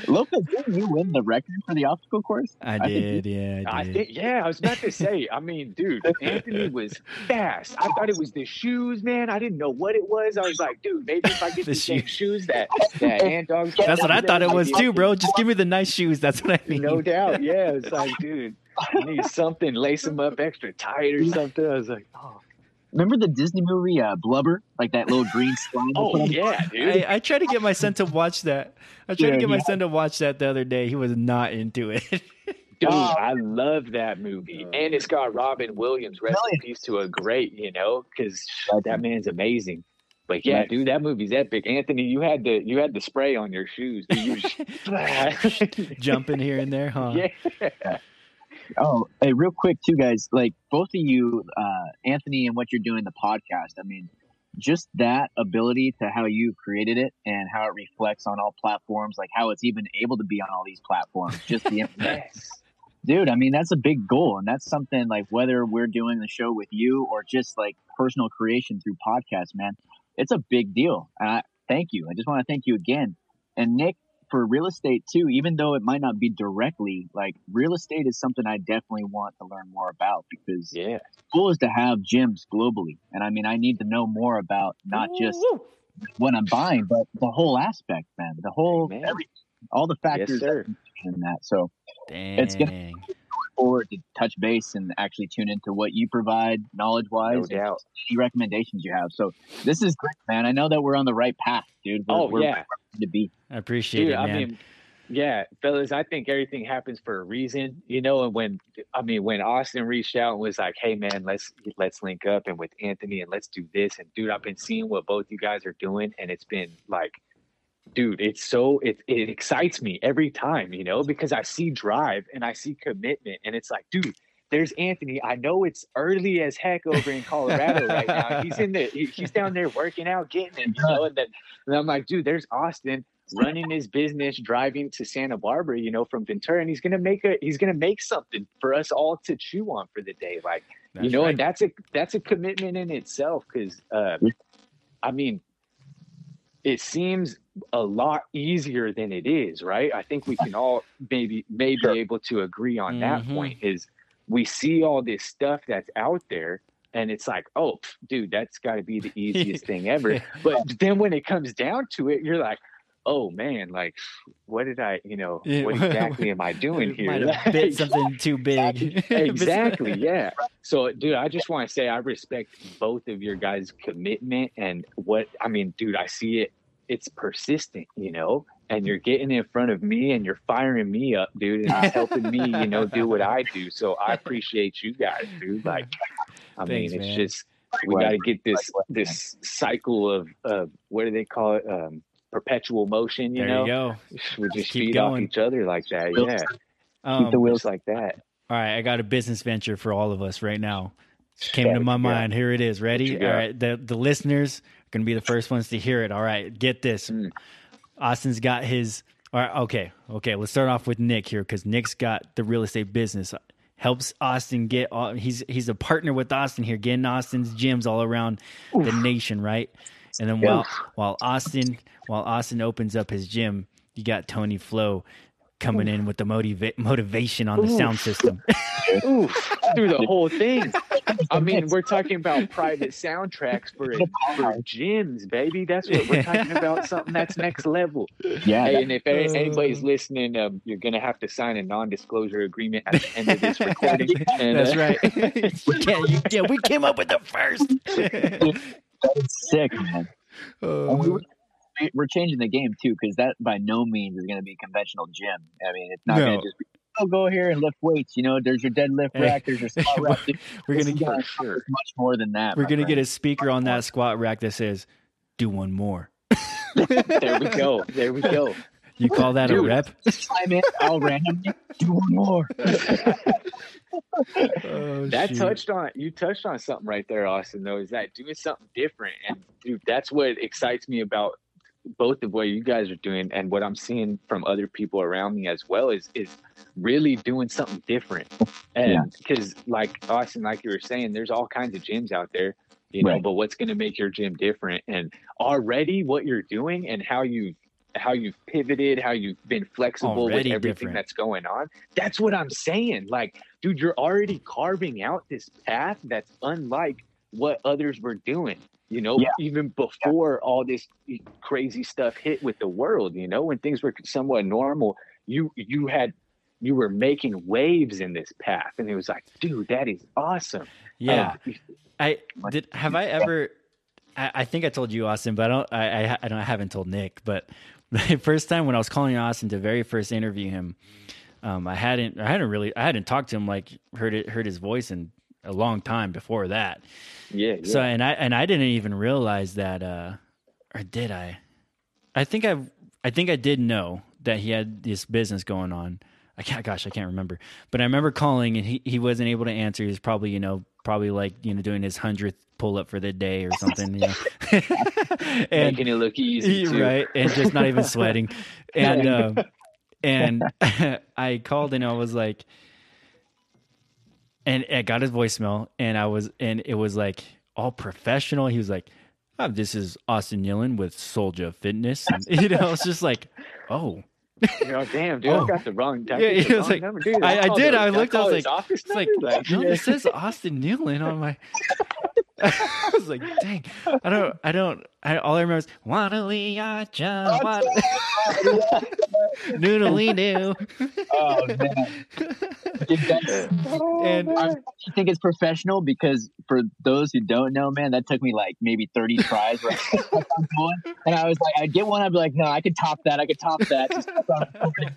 Lopez, didn't you win the record for the obstacle course? I think did. Yeah, I I did. think, yeah, I was about to say. I mean, dude, Anthony was fast. I thought it was the shoes, man. I didn't know what it was. I was like, dude, maybe if I get The the, same shoes. shoes that that Ant Dog. That's what I thought it was too, bro. Just give me the nice shoes. That's what I need. No doubt, yeah. It's like, dude, I need something, lace them up extra tight or something. I was like, oh, remember the Disney movie uh, Flubber, like that little green slime. Oh yeah, dude. I, I tried to get my son to watch that. I tried to Yeah, get my yeah. son to watch that the other day. He was not into it. Dude, Oh. I love that movie, and it's got Robin Williams. Rest in peace to a great, you know, because that man's amazing. But yeah, dude, that movie's epic. Anthony, you had the you had the spray on your shoes. Dude. You just- Jumping here and there, huh? yeah, Oh, hey, real quick too, guys. Like both of you, uh, Anthony, and what you're doing the podcast. I mean, just that ability to how you created it and how it reflects on all platforms, like how it's even able to be on all these platforms. Just the yes. dude. I mean, that's a big goal, and that's something like whether we're doing the show with you or just like personal creation through podcasts, man. It's a big deal. And I thank you. I just want to thank you again. And Nick, for real estate too, even though it might not be directly like real estate is something I definitely want to learn more about because yeah. goal is to have gyms globally. And I mean, I need to know more about not just what I'm buying, but the whole aspect, man. The whole, Amen. every, all the factors sir. in that. So Dang. It's gonna- forward to touch base and actually tune into what you provide knowledge wise No doubt. any recommendations you have. So this is great, man. I know that we're on the right path, dude. We're, Oh we're yeah. where we need to be. I appreciate Dude, it, I man. mean, yeah, fellas, I think everything happens for a reason, you know. And when I mean, when Austin reached out and was like, "Hey, man, let's let's link up and with Anthony and let's do this," and dude, I've been seeing what both you guys are doing, and it's been like, dude, it's so it it excites me every time, you know, because I see drive and I see commitment, and it's like, dude. There's Anthony. I know it's early as heck over in Colorado right now. He's in the he- he's down there working out, getting it, you know. And then and I'm like, dude, there's Austin running his business, driving to Santa Barbara, you know, from Ventura, and he's gonna make a he's gonna make something for us all to chew on for the day. Like, you know, right. and that's a that's a commitment in itself because uh, I mean, it seems a lot easier than it is, right? I think we can all maybe maybe Sure. able to agree on that Mhm. point is we see all this stuff that's out there and it's like, oh, pff, dude, that's got to be the easiest thing ever. But then when it comes down to it, you're like, oh man, like, what did I, you know, Yeah. what exactly am I doing here? Might have bit something too big. exactly yeah so dude i just want to say i respect both of your guys commitment and what i mean dude i see it it's persistent you know and you're getting in front of me and you're firing me up dude and it's helping me you know do what i do so i appreciate you guys dude like i Thanks, mean it's man. just we got to get this this cycle of uh what do they call it um perpetual motion you there know you we just Keep feed off each other like that yeah Um, the wheels like that All right, I got a business venture for all of us right now. Came Yeah, to my what you mind. Here it is. Ready? you All got? right. The the listeners are gonna be the first ones to hear it. All right, get this. Mm. Austin's got his. All right. Okay. Okay. Let's start off with Nick here because Nick's got the real estate business. Helps Austin get. All, he's he's a partner with Austin here, getting Austin's gyms all around the nation, right? And then while while Austin while Austin opens up his gym, you got Tony Flo coming in with the motiva- motivation on the sound system. Oof, through the whole thing. I mean, we're talking about private soundtracks for for gyms, baby. That's what we're talking about. Something that's next level. Yeah, Hey, and if Uh. anybody's listening, um, you're gonna have to sign a non-disclosure agreement at the end of this recording. And, That's uh, right. yeah, you, yeah, we came up with the first. That's sick, man. Oh, we- We're changing the game too, because that by no means is going to be conventional gym. I mean, it's not No. going to just be, oh, go here and lift weights. You know, there's your deadlift Hey. rack, there's your squat rack. We're gonna get, sure. much more than that. we're gonna get a speaker on that squat rack that says, "Do one more." There we go. There we go. You call that a Dude. rep? Chime in, I'll randomly do one more. Oh, That shoot. touched on you touched on something right there, Austin. Though is that doing something different, and dude, that's what excites me about both of what you guys are doing and what I'm seeing from other people around me as well is is really doing something different. And because like Austin, like you were saying, there's all kinds of gyms out there, you know, Right. but what's going to make your gym different? And already what you're doing and how you how you've pivoted, how you've been flexible Already with everything different. that's going on. That's what I'm saying. Like, dude, you're already carving out this path that's unlike what others were doing. You know, Yeah. even before all this crazy stuff hit with the world. You know, when things were somewhat normal, you you had you were making waves in this path, and it was like, dude, that is awesome. Yeah. Um, I did. Have I ever? I, I think I told you, Austin, but I don't. I I, I don't. I haven't told Nick. But the first time when I was calling Austin to very first interview him, um, I hadn't. I hadn't really. I hadn't talked to him like heard it. Heard his voice in a long time before that. yeah, yeah. So and I and I didn't even realize that. uh Or did I? I think I. I think I did know that he had this business going on. I can't. Gosh, I can't remember. But I remember calling and he he wasn't able to answer. He was probably you know probably like you know doing his hundredth pull up for the day or something. You know. and making it look easy, too. right, and just not even sweating. And um, and I called and I was like, and I got his voicemail, and I was, and it was like all professional. He was like, oh, "This is Austin Yillen with Soldier Fitness," and, you know, it's just like, oh. You know, damn, dude, Oh. I got the wrong. I Yeah, got it the was wrong like- number, dude. I- I did, I looked, I was like- office It's like, no, this says Austin Newland on my. I was like, dang, I don't, I don't, I, all I remember is Waddly Yacha, Noodly doo. Oh man, that's- And I think it's professional because for those who don't know, man, that took me like maybe 30 tries. Right? and I was like, I'd get one, I'd be like, no, I could top that. I could top that. Just keep on moving.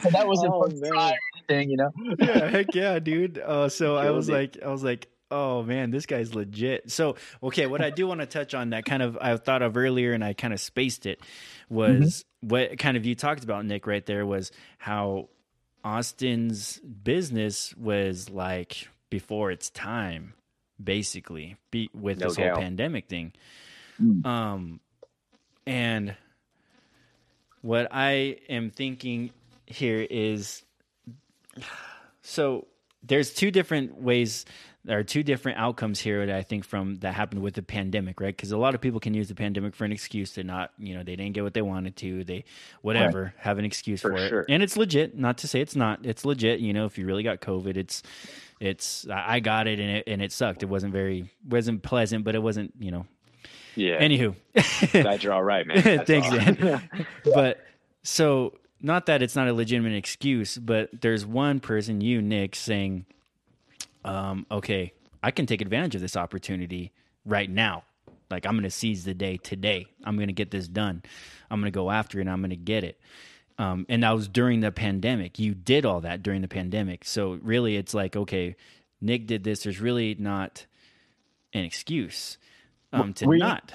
so that wasn't Oh, first man. try or anything, you know? yeah, heck yeah, dude. Uh, so I was like, I was like, oh man, this guy's legit. So okay, what I do want to touch on that kind of I thought of earlier and I kind of spaced it was what kind of you talked about Nick right there was how Austin's business was like before its time, basically, be, with No this whole pandemic thing. Mm. Um, and what I am thinking here is so there's two different ways there are two different outcomes here that I think from that happened with the pandemic, right? Because a lot of people can use the pandemic for an excuse to not, you know, they didn't get what they wanted to, they whatever, have an excuse for, For it, and it's legit. Not to say it's not, it's legit. You know, if you really got COVID, it's, it's, I I got it and it and it sucked. It wasn't very, wasn't pleasant, but it wasn't, you know. Yeah, Anywho, glad you're all right, man. Thanks, all. man. but so not that it's not a legitimate excuse, but there's one person, you, Nick, saying, um, okay, I can take advantage of this opportunity right now. Like I'm going to seize the day today. I'm going to get this done. I'm going to go after it and I'm going to get it. Um, and that was during the pandemic. You did all that during the pandemic. So really it's like, okay, Nick did this. There's really not an excuse um, to Were you- not.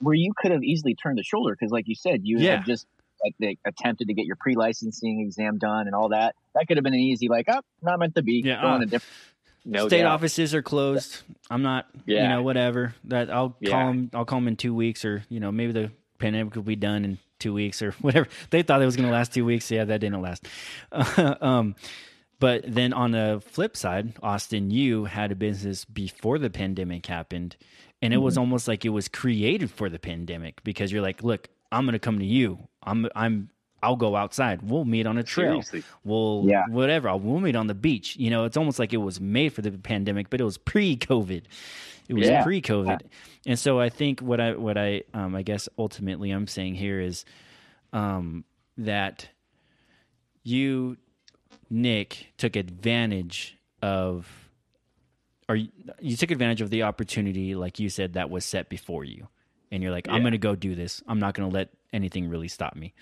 Where you could have easily turned the shoulder because, like you said, you Yeah. had just like they attempted to get your pre-licensing exam done and all that. That could have been an easy, like, oh, not meant to be. Yeah, uh, a different. No state doubt. offices are closed. I'm not, yeah. you know, whatever. That I'll call Yeah. them. I'll call them in two weeks, or you know, maybe the pandemic will be done in two weeks, or whatever. They thought it was going to last two weeks. Yeah, that didn't last. um, but then on the flip side, Austin, you had a business before the pandemic happened, and it was almost like it was created for the pandemic because you're like, look, I'm going to come to you. I'm, I'm. I'll go outside. We'll meet on a trail. Seriously. We'll Yeah. whatever. I'll, we'll meet on the beach. You know, it's almost like it was made for the pandemic, but it was pre-COVID. It was Yeah. pre-COVID, and so I think what I what I um, I guess ultimately I'm saying here is um, that you, Nick, took advantage of, or you, you took advantage of the opportunity, like you said, that was set before you, and you're like, I'm going to go do this. I'm not going to let anything really stop me.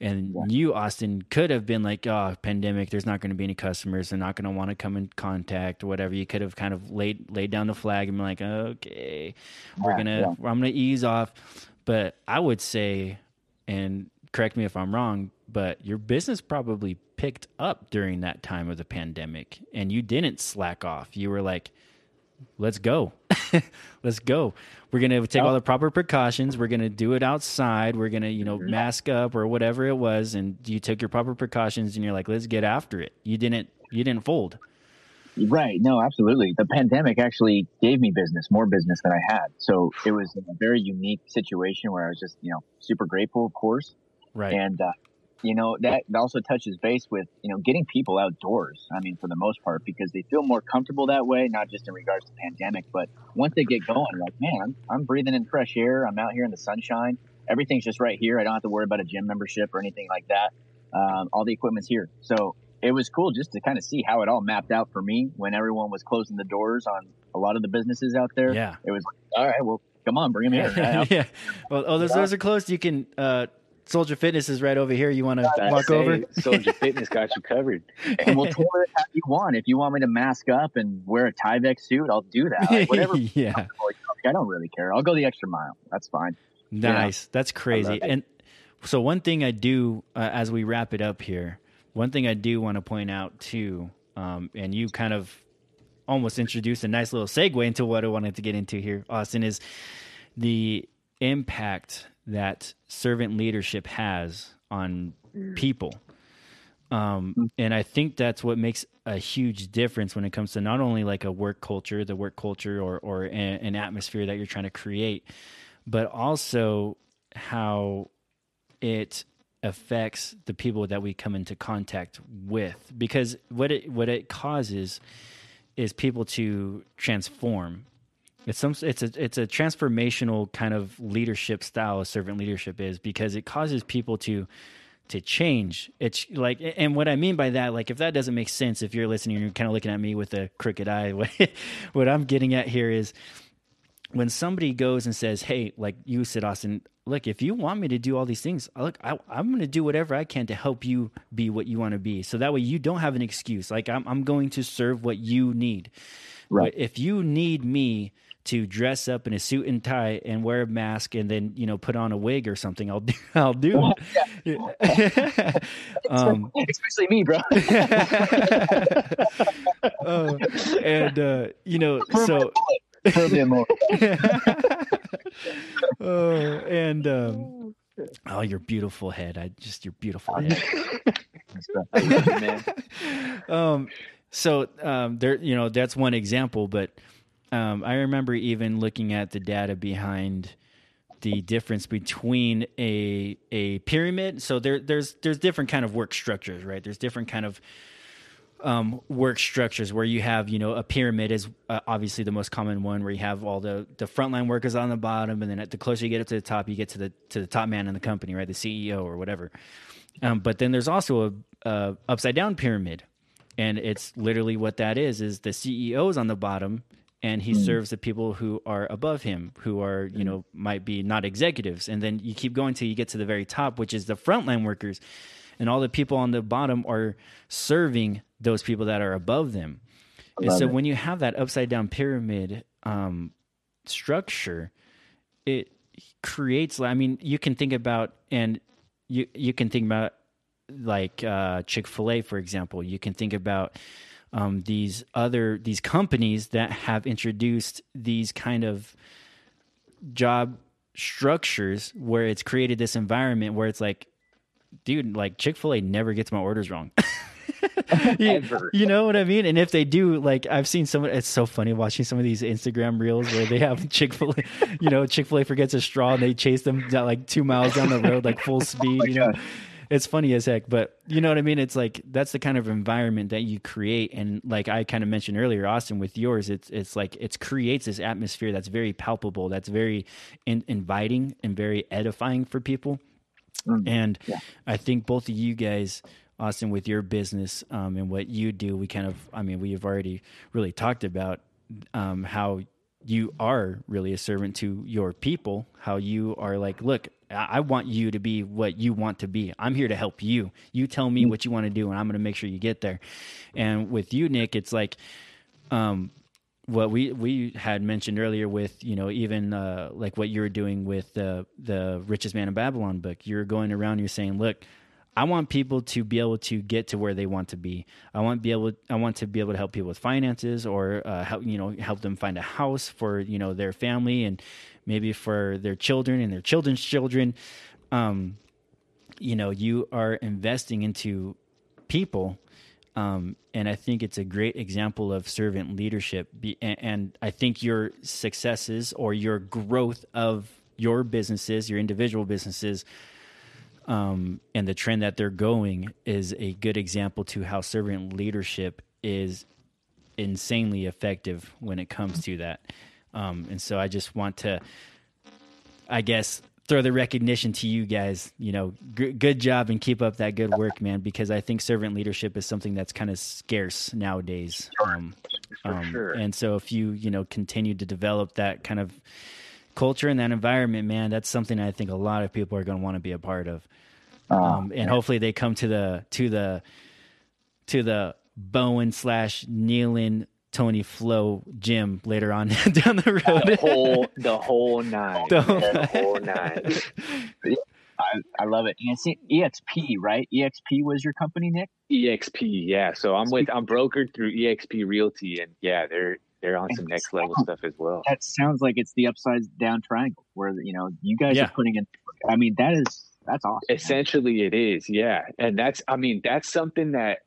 And you, Austin, could have been like, "Oh, pandemic. There's not going to be any customers. They're not going to want to come in contact, or whatever." You could have kind of laid laid down the flag and been like, "Okay, we're Yeah, gonna, yeah. I'm gonna ease off." But I would say, and correct me if I'm wrong, but your business probably picked up during that time of the pandemic, and you didn't slack off. You were like, let's go. let's go. We're going to take all the proper precautions. We're going to do it outside. We're going to, you know, mask up or whatever it was. And you took your proper precautions and you're like, let's get after it. You didn't, you didn't fold. Right. No, absolutely. The pandemic actually gave me business, more business than I had. So it was a very unique situation where I was just, you know, super grateful, of course. Right. And, uh, you know, that also touches base with, you know, getting people outdoors. I mean, for the most part, because they feel more comfortable that way, not just in regards to pandemic, but once they get going, like, man, I'm, I'm breathing in fresh air. I'm out here in the sunshine. Everything's just right here. I don't have to worry about a gym membership or anything like that. Um, all the equipment's here. So it was cool just to kind of see how it all mapped out for me when everyone was closing the doors on a lot of the businesses out there. Yeah. It was like, all right, well, come on, bring them here. yeah. Well, oh, those those are closed. You can. uh Soldier Fitness is right over here. You want to walk say, over? Soldier Fitness got you covered. and we'll tour it how you want. If you want me to mask up and wear a Tyvek suit, I'll do that. Like, whatever. yeah. I don't really care. I'll go the extra mile. That's fine. Nice. That's crazy. And so one thing I do uh, as we wrap it up here, one thing I do want to point out too, um, and you kind of almost introduced a nice little segue into what I wanted to get into here, Austin, is the impact that servant leadership has on people. Um, and I think that's what makes a huge difference when it comes to not only like a work culture, the work culture, or or an atmosphere that you're trying to create, but also how it affects the people that we come into contact with. Because what it what it causes is people to transform. It's some it's a it's a transformational kind of leadership style servant leadership is because it causes people to to change. It's like, and what I mean by that, like, if that doesn't make sense, if you're listening, and you're kind of looking at me with a crooked eye. What, what I'm getting at here is when somebody goes and says, "Hey, like you said, Austin, look, if you want me to do all these things, uh, look, I, I'm going to do whatever I can to help you be what you want to be. So that way you don't have an excuse. Like I'm, I'm going to serve what you need. Right. But if you need me to dress up in a suit and tie and wear a mask and then you know put on a wig or something, I'll do. I'll do it. um, Especially me, bro. uh, and uh, you know, so oh, and um, oh, your beautiful head. I just your beautiful head. Um, so um, there, you know, that's one example. But um, I remember even looking at the data behind the difference between a a pyramid. So there, there's there's different kind of work structures, right? There's different kind of um, work structures where you have, you know, a pyramid is uh, obviously the most common one where you have all the, the frontline workers on the bottom. And then at the closer you get up to the top, you get to the, to the top man in the company, right? The CEO or whatever. Um, but then there's also a, a upside down pyramid. And it's literally what that is, is the CEO is on the bottom and he serves the people who are above him, who are, you know, might be not executives. And then you keep going till you get to the very top, which is the frontline workers. And all the people on the bottom are serving those people that are above them. And so it. when you have that upside down pyramid um, structure, it creates. I mean, you can think about and you you can think about like uh, Chick Fil A, for example. You can think about um, these other these companies that have introduced these kind of job structures where it's created this environment where it's like, dude, like Chick Fil A never gets my orders wrong. you, you know what I mean? And if they do, like I've seen some, it's so funny watching some of these Instagram reels where they have Chick Fil A, you know, Chick Fil A forgets a straw and they chase them down, like two miles down the road, like full speed. you know, it's funny as heck, but you know what I mean? It's like that's the kind of environment that you create, and like I kind of mentioned earlier, Austin, with yours, it's it's like it creates this atmosphere that's very palpable, that's very in, inviting and very edifying for people. And I think both of you guys, Austin, with your business um, and what you do, we kind of, I mean, we have already really talked about um, how you are really a servant to your people, how you are like, look, I want you to be what you want to be. I'm here to help you. You tell me what you want to do, and I'm going to make sure you get there. And with you, Nick, it's like, um, what we we had mentioned earlier with you know even uh, like what you're doing with the the richest man in Babylon book. You're going around. You're saying, look. I want people to be able to get to where they want to be. I want be able. I want to be able to help people with finances, or uh, help you know help them find a house for you know their family, and maybe for their children and their children's children. Um, you know, you are investing into people um, and I think it's a great example of servant leadership. Be, and, and I think your successes or your growth of your businesses, your individual businesses, um, and the trend that they're going is a good example to how servant leadership is insanely effective when it comes to that. Um, and so I just want to, I guess, throw the recognition to you guys. You know, g- good job and keep up that good work, man. Because I think servant leadership is something that's kind of scarce nowadays. Um, For um, sure. And so if you you know continue to develop that kind of culture and that environment, man, that's something I think a lot of people are going to want to be a part of. Um, and hopefully they come to the to the to the Bowen slash Nealon Tony Flo gym later on down the road. the whole the whole nine. The The whole- whole, the whole nine. I, I love it. And see, EXP, right? EXP was your company, Nick. EXP, yeah. So I'm with I'm brokered through EXP Realty, and yeah, they're they're on some next level stuff as well. That sounds like it's the upside down triangle, where you know you guys Yeah. are putting in. I mean, that is that's awesome. man. Essentially, it is, yeah. And that's I mean that's something that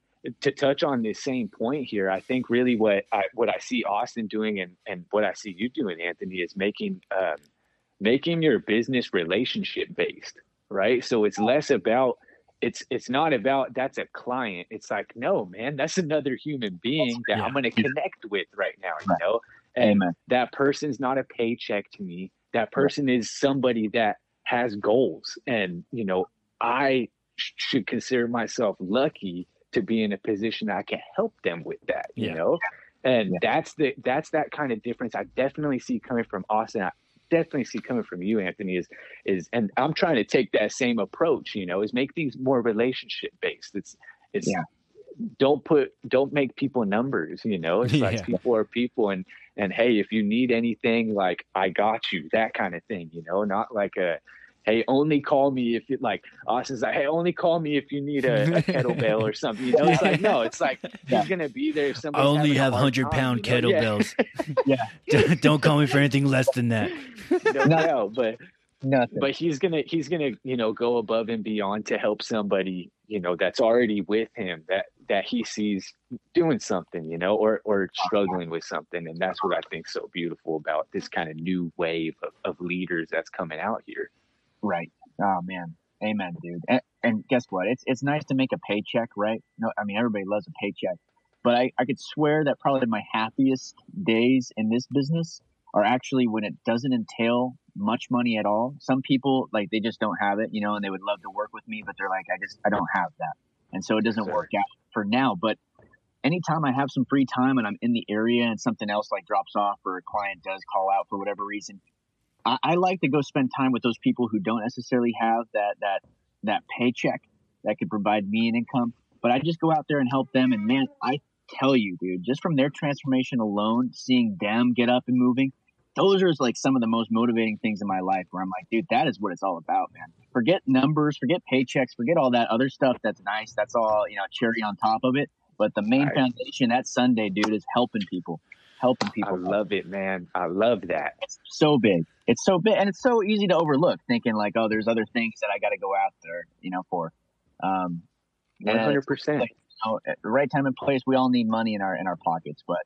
to touch on this same point here. I think really what I what I see Austin doing and and what I see you doing, Anthony, is making um, making your business relationship based, right? So it's less about it's it's not about that's a client. It's like no man, that's another human being that Yeah. I'm going to connect with right now. You Right. know, and Amen. that person's not a paycheck to me. That person is somebody that has goals, and you know I sh- should consider myself lucky to be in a position that I can help them with that. You Yeah. know, and Yeah. that's the that's that kind of difference I definitely see coming from Austin. I definitely see coming from you, Anthony. Is is and I'm trying to take that same approach. You know, is make things more relationship based. It's it's Yeah. don't put don't make people numbers. You know, it's like people are people, and and hey, if you need anything, like I got you, that kind of thing. You know, not like a hey, only call me if you like Austin's like, hey, only call me if you need a, a kettlebell or something. You know, it's like no, it's like Yeah. he's gonna be there if I only have hundred pound kettlebells. Yeah. Don't call me for anything less than that. no, no, but Nothing. but he's gonna he's gonna you know go above and beyond to help somebody you know that's already with him that that he sees doing something you know or or struggling with something and that's what i think so beautiful about this kind of new wave of, of leaders that's coming out here Right. Oh man. Amen, dude. And, and guess what? It's it's nice to make a paycheck, right? No, I mean everybody loves a paycheck, but I I could swear that probably my happiest days in this business are actually when it doesn't entail much money at all. Some people like they just don't have it, you know, and they would love to work with me, but they're like, I just I don't have that, and so it doesn't Sure. work out for now. But anytime I have some free time and I'm in the area and something else like drops off or a client does call out for whatever reason, I, I like to go spend time with those people who don't necessarily have that that that paycheck that could provide me an income. But I just go out there and help them. And man, I tell you, dude, just from their transformation alone, seeing them get up and moving, those are like some of the most motivating things in my life. Where I'm like, dude, that is what it's all about, man. Forget numbers, forget paychecks, forget all that other stuff. That's nice. That's all you know, cherry on top of it. But the main Right. foundation that Sunday, dude, is helping people, helping i people. love it man i love that it's so big. It's so big, and it's so easy to overlook. Thinking like, oh, there's other things that I got to go after, you know, for. Um, 100% you know, at the right time and place, we all need money in our in our pockets, but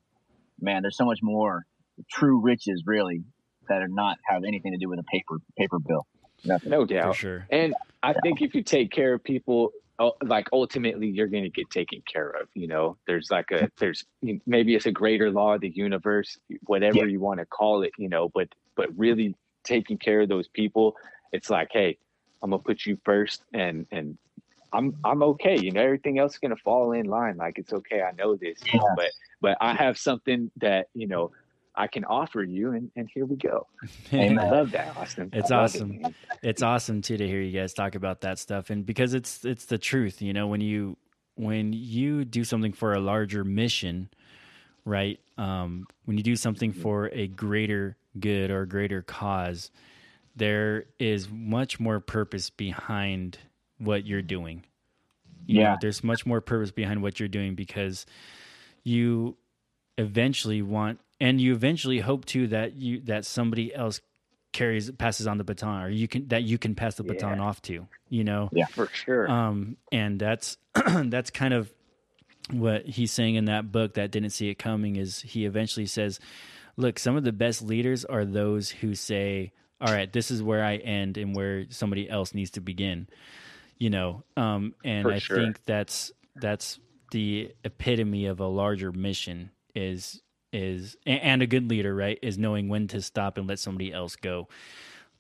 man, there's so much more true riches, really, that are not have anything to do with a paper paper bill. Nothing. no For sure. And I think if you take care of people, like ultimately you're going to get taken care of. You know, there's like a, there's maybe it's a greater law of the universe, whatever Yeah. you want to call it, you know, but, but really taking care of those people, it's like, hey, I'm going to put you first and, and I'm, I'm okay. You know, everything else is going to fall in line. Like it's okay. I know this, Yeah. but, but I have something that, you know, I can offer you and, and here we go. Amen. I love that, Austin. It's love it, awesome. it's awesome too to hear you guys talk about that stuff and because it's it's the truth you know when you when you do something for a larger mission right um when you do something for a greater good or greater cause there is much more purpose behind what you're doing You know, Yeah. there's much more purpose behind what you're doing because you eventually want and you eventually hope too that you that somebody else carries passes on the baton or you can that you can pass the baton Yeah. off to you know Yeah, For sure. um and that's that's kind of what he's saying in that book that didn't see it coming is he eventually says look some of the best leaders are those who say all right this is where i end and where somebody else needs to begin you know um and For i sure. think that's that's the epitome of a larger mission is is and a good leader right is knowing when to stop and let somebody else go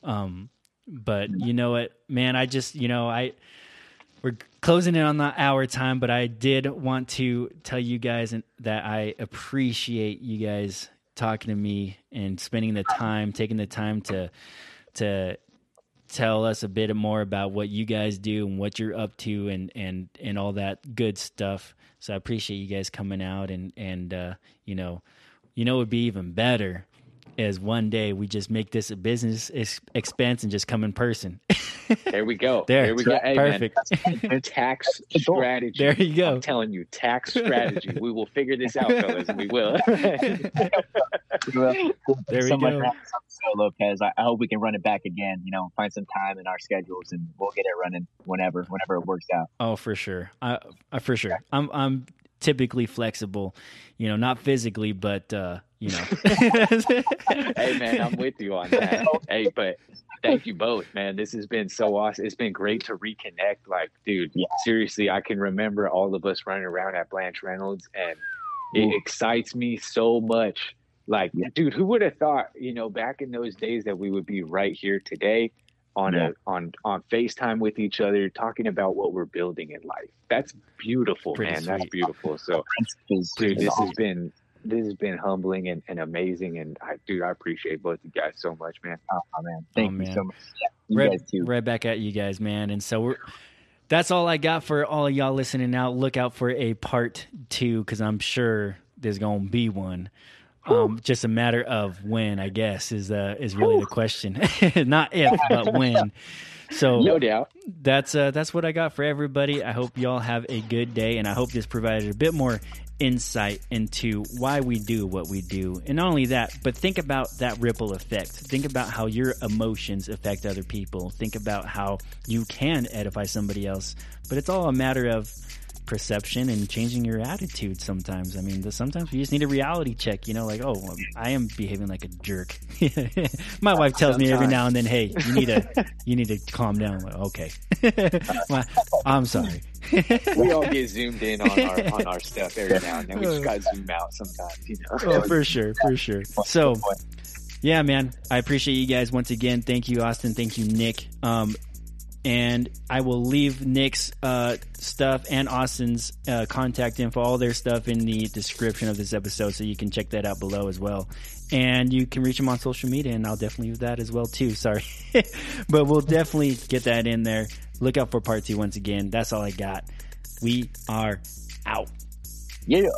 um but you know what, man, I just you know I we're closing in on the hour time, but I did want to tell you guys that I appreciate you guys talking to me and spending the time, taking the time to to tell us a bit more about what you guys do and what you're up to and and and all that good stuff. So I appreciate you guys coming out and and uh, you know, you know, it would be even better is one day we just make this a business ex- expense and just come in person. There we go. There. There, we go. Hey, Perfect. Man, tax strategy. There you go. I'm telling you, tax strategy. we will figure this out, fellas. We will. There we go. wraps so Lopez. I, I hope we can run it back again. You know, find some time in our schedules, and we'll get it running whenever, whenever it works out. Oh, for sure. I, I for sure. I'm I'm typically flexible, you know, not physically, but uh, you know. hey, man, I'm with you on that. hey, but thank you both, man. This has been so awesome. It's been great to reconnect. Like, dude, Yeah. seriously, I can remember all of us running around at Blanche Reynolds, and it Ooh. excites me so much. Like, Yeah. dude, who would have thought, you know, back in those days that we would be right here today on Yeah. a on on FaceTime with each other, talking about what we're building in life. That's beautiful, Pretty man. That's beautiful. So, Is- dude, this awesome. has been this has been humbling and, and amazing. And I, dude, I appreciate both of you guys so much, man. Oh, man, thank Oh, you so much. Yeah, you right, right back at you guys, man. And so we're that's all I got for all of y'all listening out. Look out for a part two because I'm sure there's gonna be one. Um, just a matter of when, I guess, is uh, is really the question. Not if, but when. So No doubt. that's uh, that's what I got for everybody. I hope y'all have a good day, and I hope this provided a bit more insight into why we do what we do. And not only that, but think about that ripple effect. Think about how your emotions affect other people. Think about how you can edify somebody else. But it's all a matter of perception and changing your attitude sometimes. I mean, sometimes we just need a reality check, you know, like, oh, well, I am behaving like a jerk. My wife tells me every now and then, hey, you need to, you need to calm down. I'm like, okay. My- I'm sorry. We all get zoomed in on our on our stuff every now and then. We just got to zoom out sometimes, you know. Oh, for sure, for sure. So, yeah, man, I appreciate you guys once again. Thank you, Austin. Thank you, Nick. Um, and I will leave Nick's uh, stuff and Austin's uh, contact info, all their stuff in the description of this episode, so you can check that out below as well. And you can reach them on social media, and I'll definitely do that as well too. Sorry, but we'll definitely get that in there. Look out for part two once again. That's all I got. We are out. Yeah.